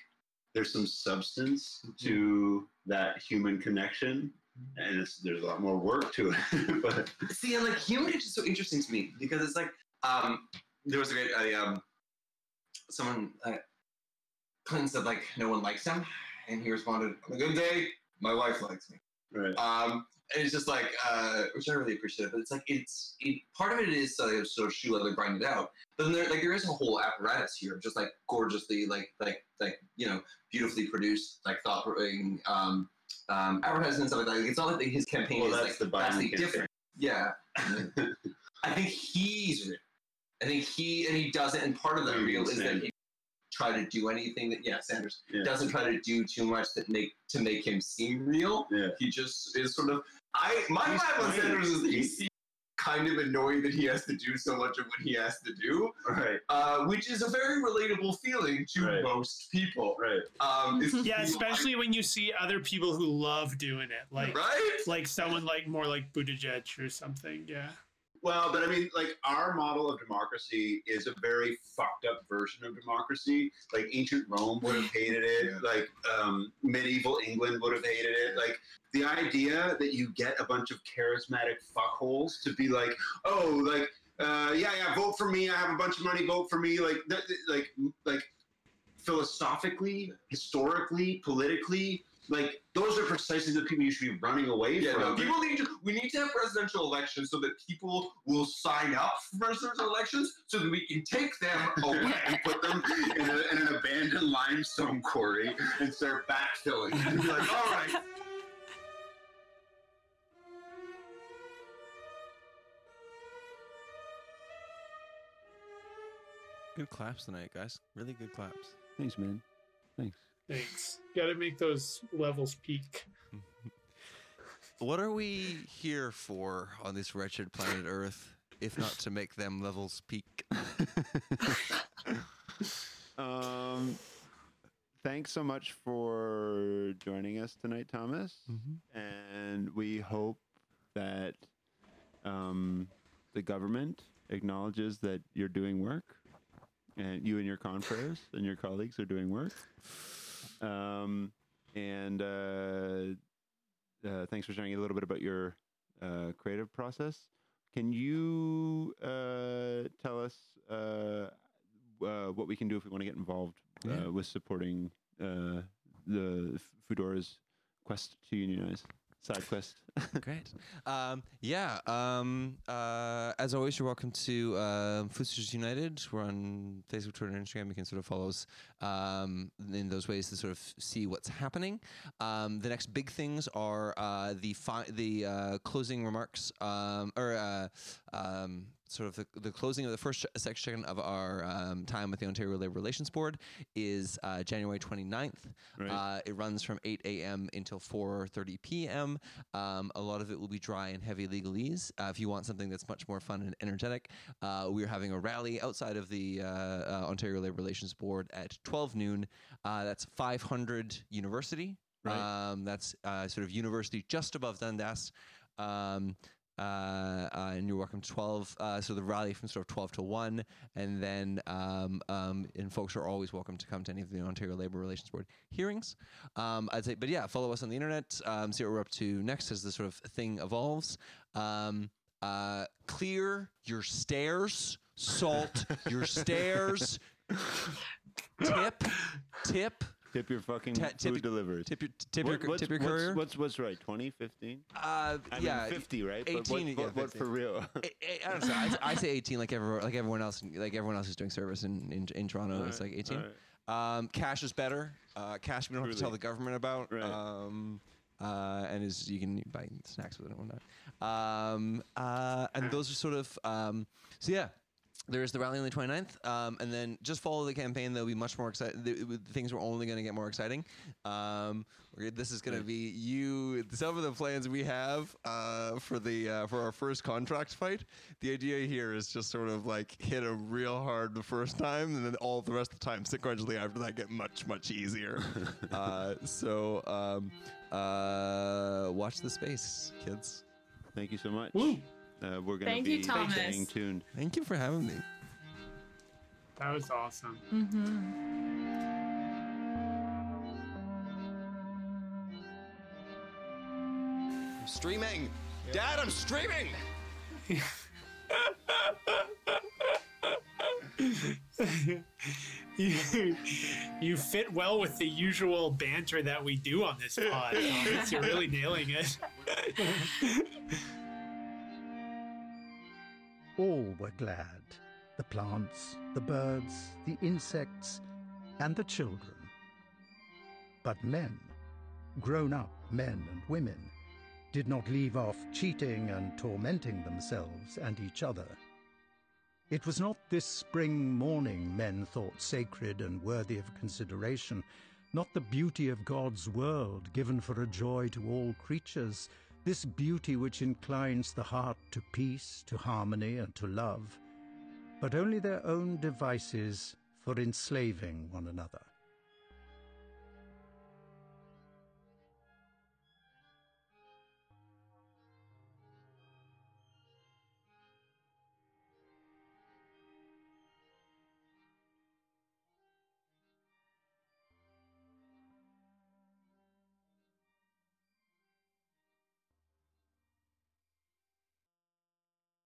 Speaker 1: there's some substance to that human connection and it's, there's a lot more work to it but
Speaker 2: See, and like human is so interesting to me because it's like um, there was a great I, um, someone uh, Clinton said like no one likes him, and he responded, "On a good day,
Speaker 6: My wife likes me.
Speaker 8: Right.
Speaker 6: Um, and it's just like, uh, which I really appreciate. But it's like it's it, part of it is uh, sort of shoe leather grinded out. But then there, like there is a whole apparatus here, just like gorgeously, like like like you know, beautifully produced, like thought provoking um, um, advertisements and stuff like that. It's not like his campaign
Speaker 8: Well,
Speaker 6: is
Speaker 8: that's
Speaker 6: like
Speaker 8: the
Speaker 6: vastly different. Yeah, I think he's. I think he and he doesn't. And part of
Speaker 8: Mm,
Speaker 6: real is that he try to do anything that yeah Sanders
Speaker 8: Yeah.
Speaker 6: doesn't try to do too much that make to make him seem real.
Speaker 8: Yeah.
Speaker 6: He just is sort of I my vibe on. Sanders is that he seems kind of annoyed that he has to do so much of what he has to do,
Speaker 8: Right.
Speaker 6: uh, which is a very relatable feeling to
Speaker 8: Right.
Speaker 6: most people.
Speaker 8: Right.
Speaker 6: Um,
Speaker 3: Yeah, especially when you see other people who love doing it, like
Speaker 6: right.
Speaker 3: like someone like more like Buttigieg or something. Yeah.
Speaker 8: Well, but I mean, like our model of democracy is a very fucked up version of democracy. Like ancient Rome would have hated it.
Speaker 6: Yeah.
Speaker 8: Like um, medieval England would have hated it. Like the idea that you get a bunch of charismatic fuckholes to be like, oh, like. Uh, yeah, yeah. Vote for me. I have a bunch of money. Vote for me. Like, th- like, like, philosophically, historically, politically, like those are precisely the people you should be running away
Speaker 6: Yeah,
Speaker 8: from.
Speaker 6: no, people need to. We need to have presidential elections so that people will sign up for presidential elections, so that we can take them away.
Speaker 8: and put them in, a, in an abandoned limestone quarry and start backfilling. And be like, all right.
Speaker 2: Good claps tonight, guys. Really good claps.
Speaker 1: Thanks, man. Thanks.
Speaker 3: Thanks. Got to make those levels peak.
Speaker 2: What are we here for on this wretched planet Earth, if not to make them levels peak?
Speaker 1: Um, thanks so much for joining us tonight, Thomas. And we hope that um, the government acknowledges that you're doing work, and you and your confreres and your colleagues are doing work. Um, and uh, uh, thanks for sharing a little bit about your uh, creative process. Can you uh, tell us uh, uh, what we can do if we want to get involved
Speaker 2: Yeah.
Speaker 1: with supporting uh, the Foodora's quest to unionize? Side quest.
Speaker 2: Great. Um, yeah. Um, uh, as always, you're welcome to uh, Foodsters United. We're on Facebook, Twitter, and Instagram. You can sort of follow us um, in those ways to sort of see what's happening. Um, the next big things are uh, the fi- the uh, closing remarks um, or uh, sort of the, the closing of the first section of our um, time with the Ontario Labour Relations Board is uh, January 29th.
Speaker 1: Right.
Speaker 2: Uh, it runs from 8 a.m. until 4:30 p.m. Um, a lot of it will be dry and heavy legalese. Uh, if you want something that's much more fun and energetic, uh, we're having a rally outside of the uh, uh, Ontario Labour Relations Board at 12 noon. Uh, that's 500 University.
Speaker 1: Right.
Speaker 2: Um, that's uh, sort of university just above Dundas. Um, uh, uh, and you're welcome to 12. Uh, so the rally from sort of 12 to 1. And then, um, um, and folks are always welcome to come to any of the Ontario Labour Relations Board hearings. Um, I'd say, but yeah, follow us on the internet, um, see what we're up to next as this sort of thing evolves. Um, uh, clear your stairs, salt your stairs, tip, tip,
Speaker 1: tip your fucking
Speaker 2: Ta- tip-
Speaker 1: food delivered.
Speaker 2: tip your, tip
Speaker 1: What-
Speaker 2: your,
Speaker 1: what's,
Speaker 2: tip your
Speaker 1: what's-
Speaker 2: courier.
Speaker 1: What's, what's right? 20, 15?
Speaker 2: uh,
Speaker 1: I
Speaker 2: yeah,
Speaker 1: mean, 50, right? But
Speaker 2: 18,
Speaker 1: what,
Speaker 2: yeah,
Speaker 1: what, what
Speaker 2: 50.
Speaker 1: for real?
Speaker 2: I, I, I don't know. I, I say 18 like everyone, like everyone else, like everyone else who's doing service in in, in Toronto. it's like 18. Um, cash is better. Uh, cash we don't have to tell the government about.
Speaker 1: Right.
Speaker 2: Um, uh, and is you can buy snacks with it and whatnot. Um, uh, and those are sort of um, so yeah. There's the rally on the 29th, um, and then just follow the campaign. There'll be much more exciting. The, the things are only going to get more exciting. Um, this is going to be you. Some of the plans we have uh, for the uh, for our first contract fight. The idea here is just sort of like hit a real hard the first time, and then all the rest of the time sequentially after that get much much easier. uh, so um, uh, watch the space, kids.
Speaker 1: Thank you so much.
Speaker 3: Woo.
Speaker 1: Uh, we're going to
Speaker 4: Thank
Speaker 1: be
Speaker 4: you, Thomas.
Speaker 1: staying tuned.
Speaker 2: Thank you for having me.
Speaker 3: That was awesome.
Speaker 2: I'm streaming, Dad. I'm streaming.
Speaker 3: you, you fit well with the usual banter that we do on this pod. Thomas. You're really nailing it.
Speaker 9: All were glad the plants, the birds, the insects, and the children. But men, grown up men and women, did not leave off cheating and tormenting themselves and each other. It was not this spring morning men thought sacred and worthy of consideration, not the beauty of God's world given for a joy to all creatures, this beauty which inclines the heart to peace, to harmony, and to love, but only their own devices for enslaving one another.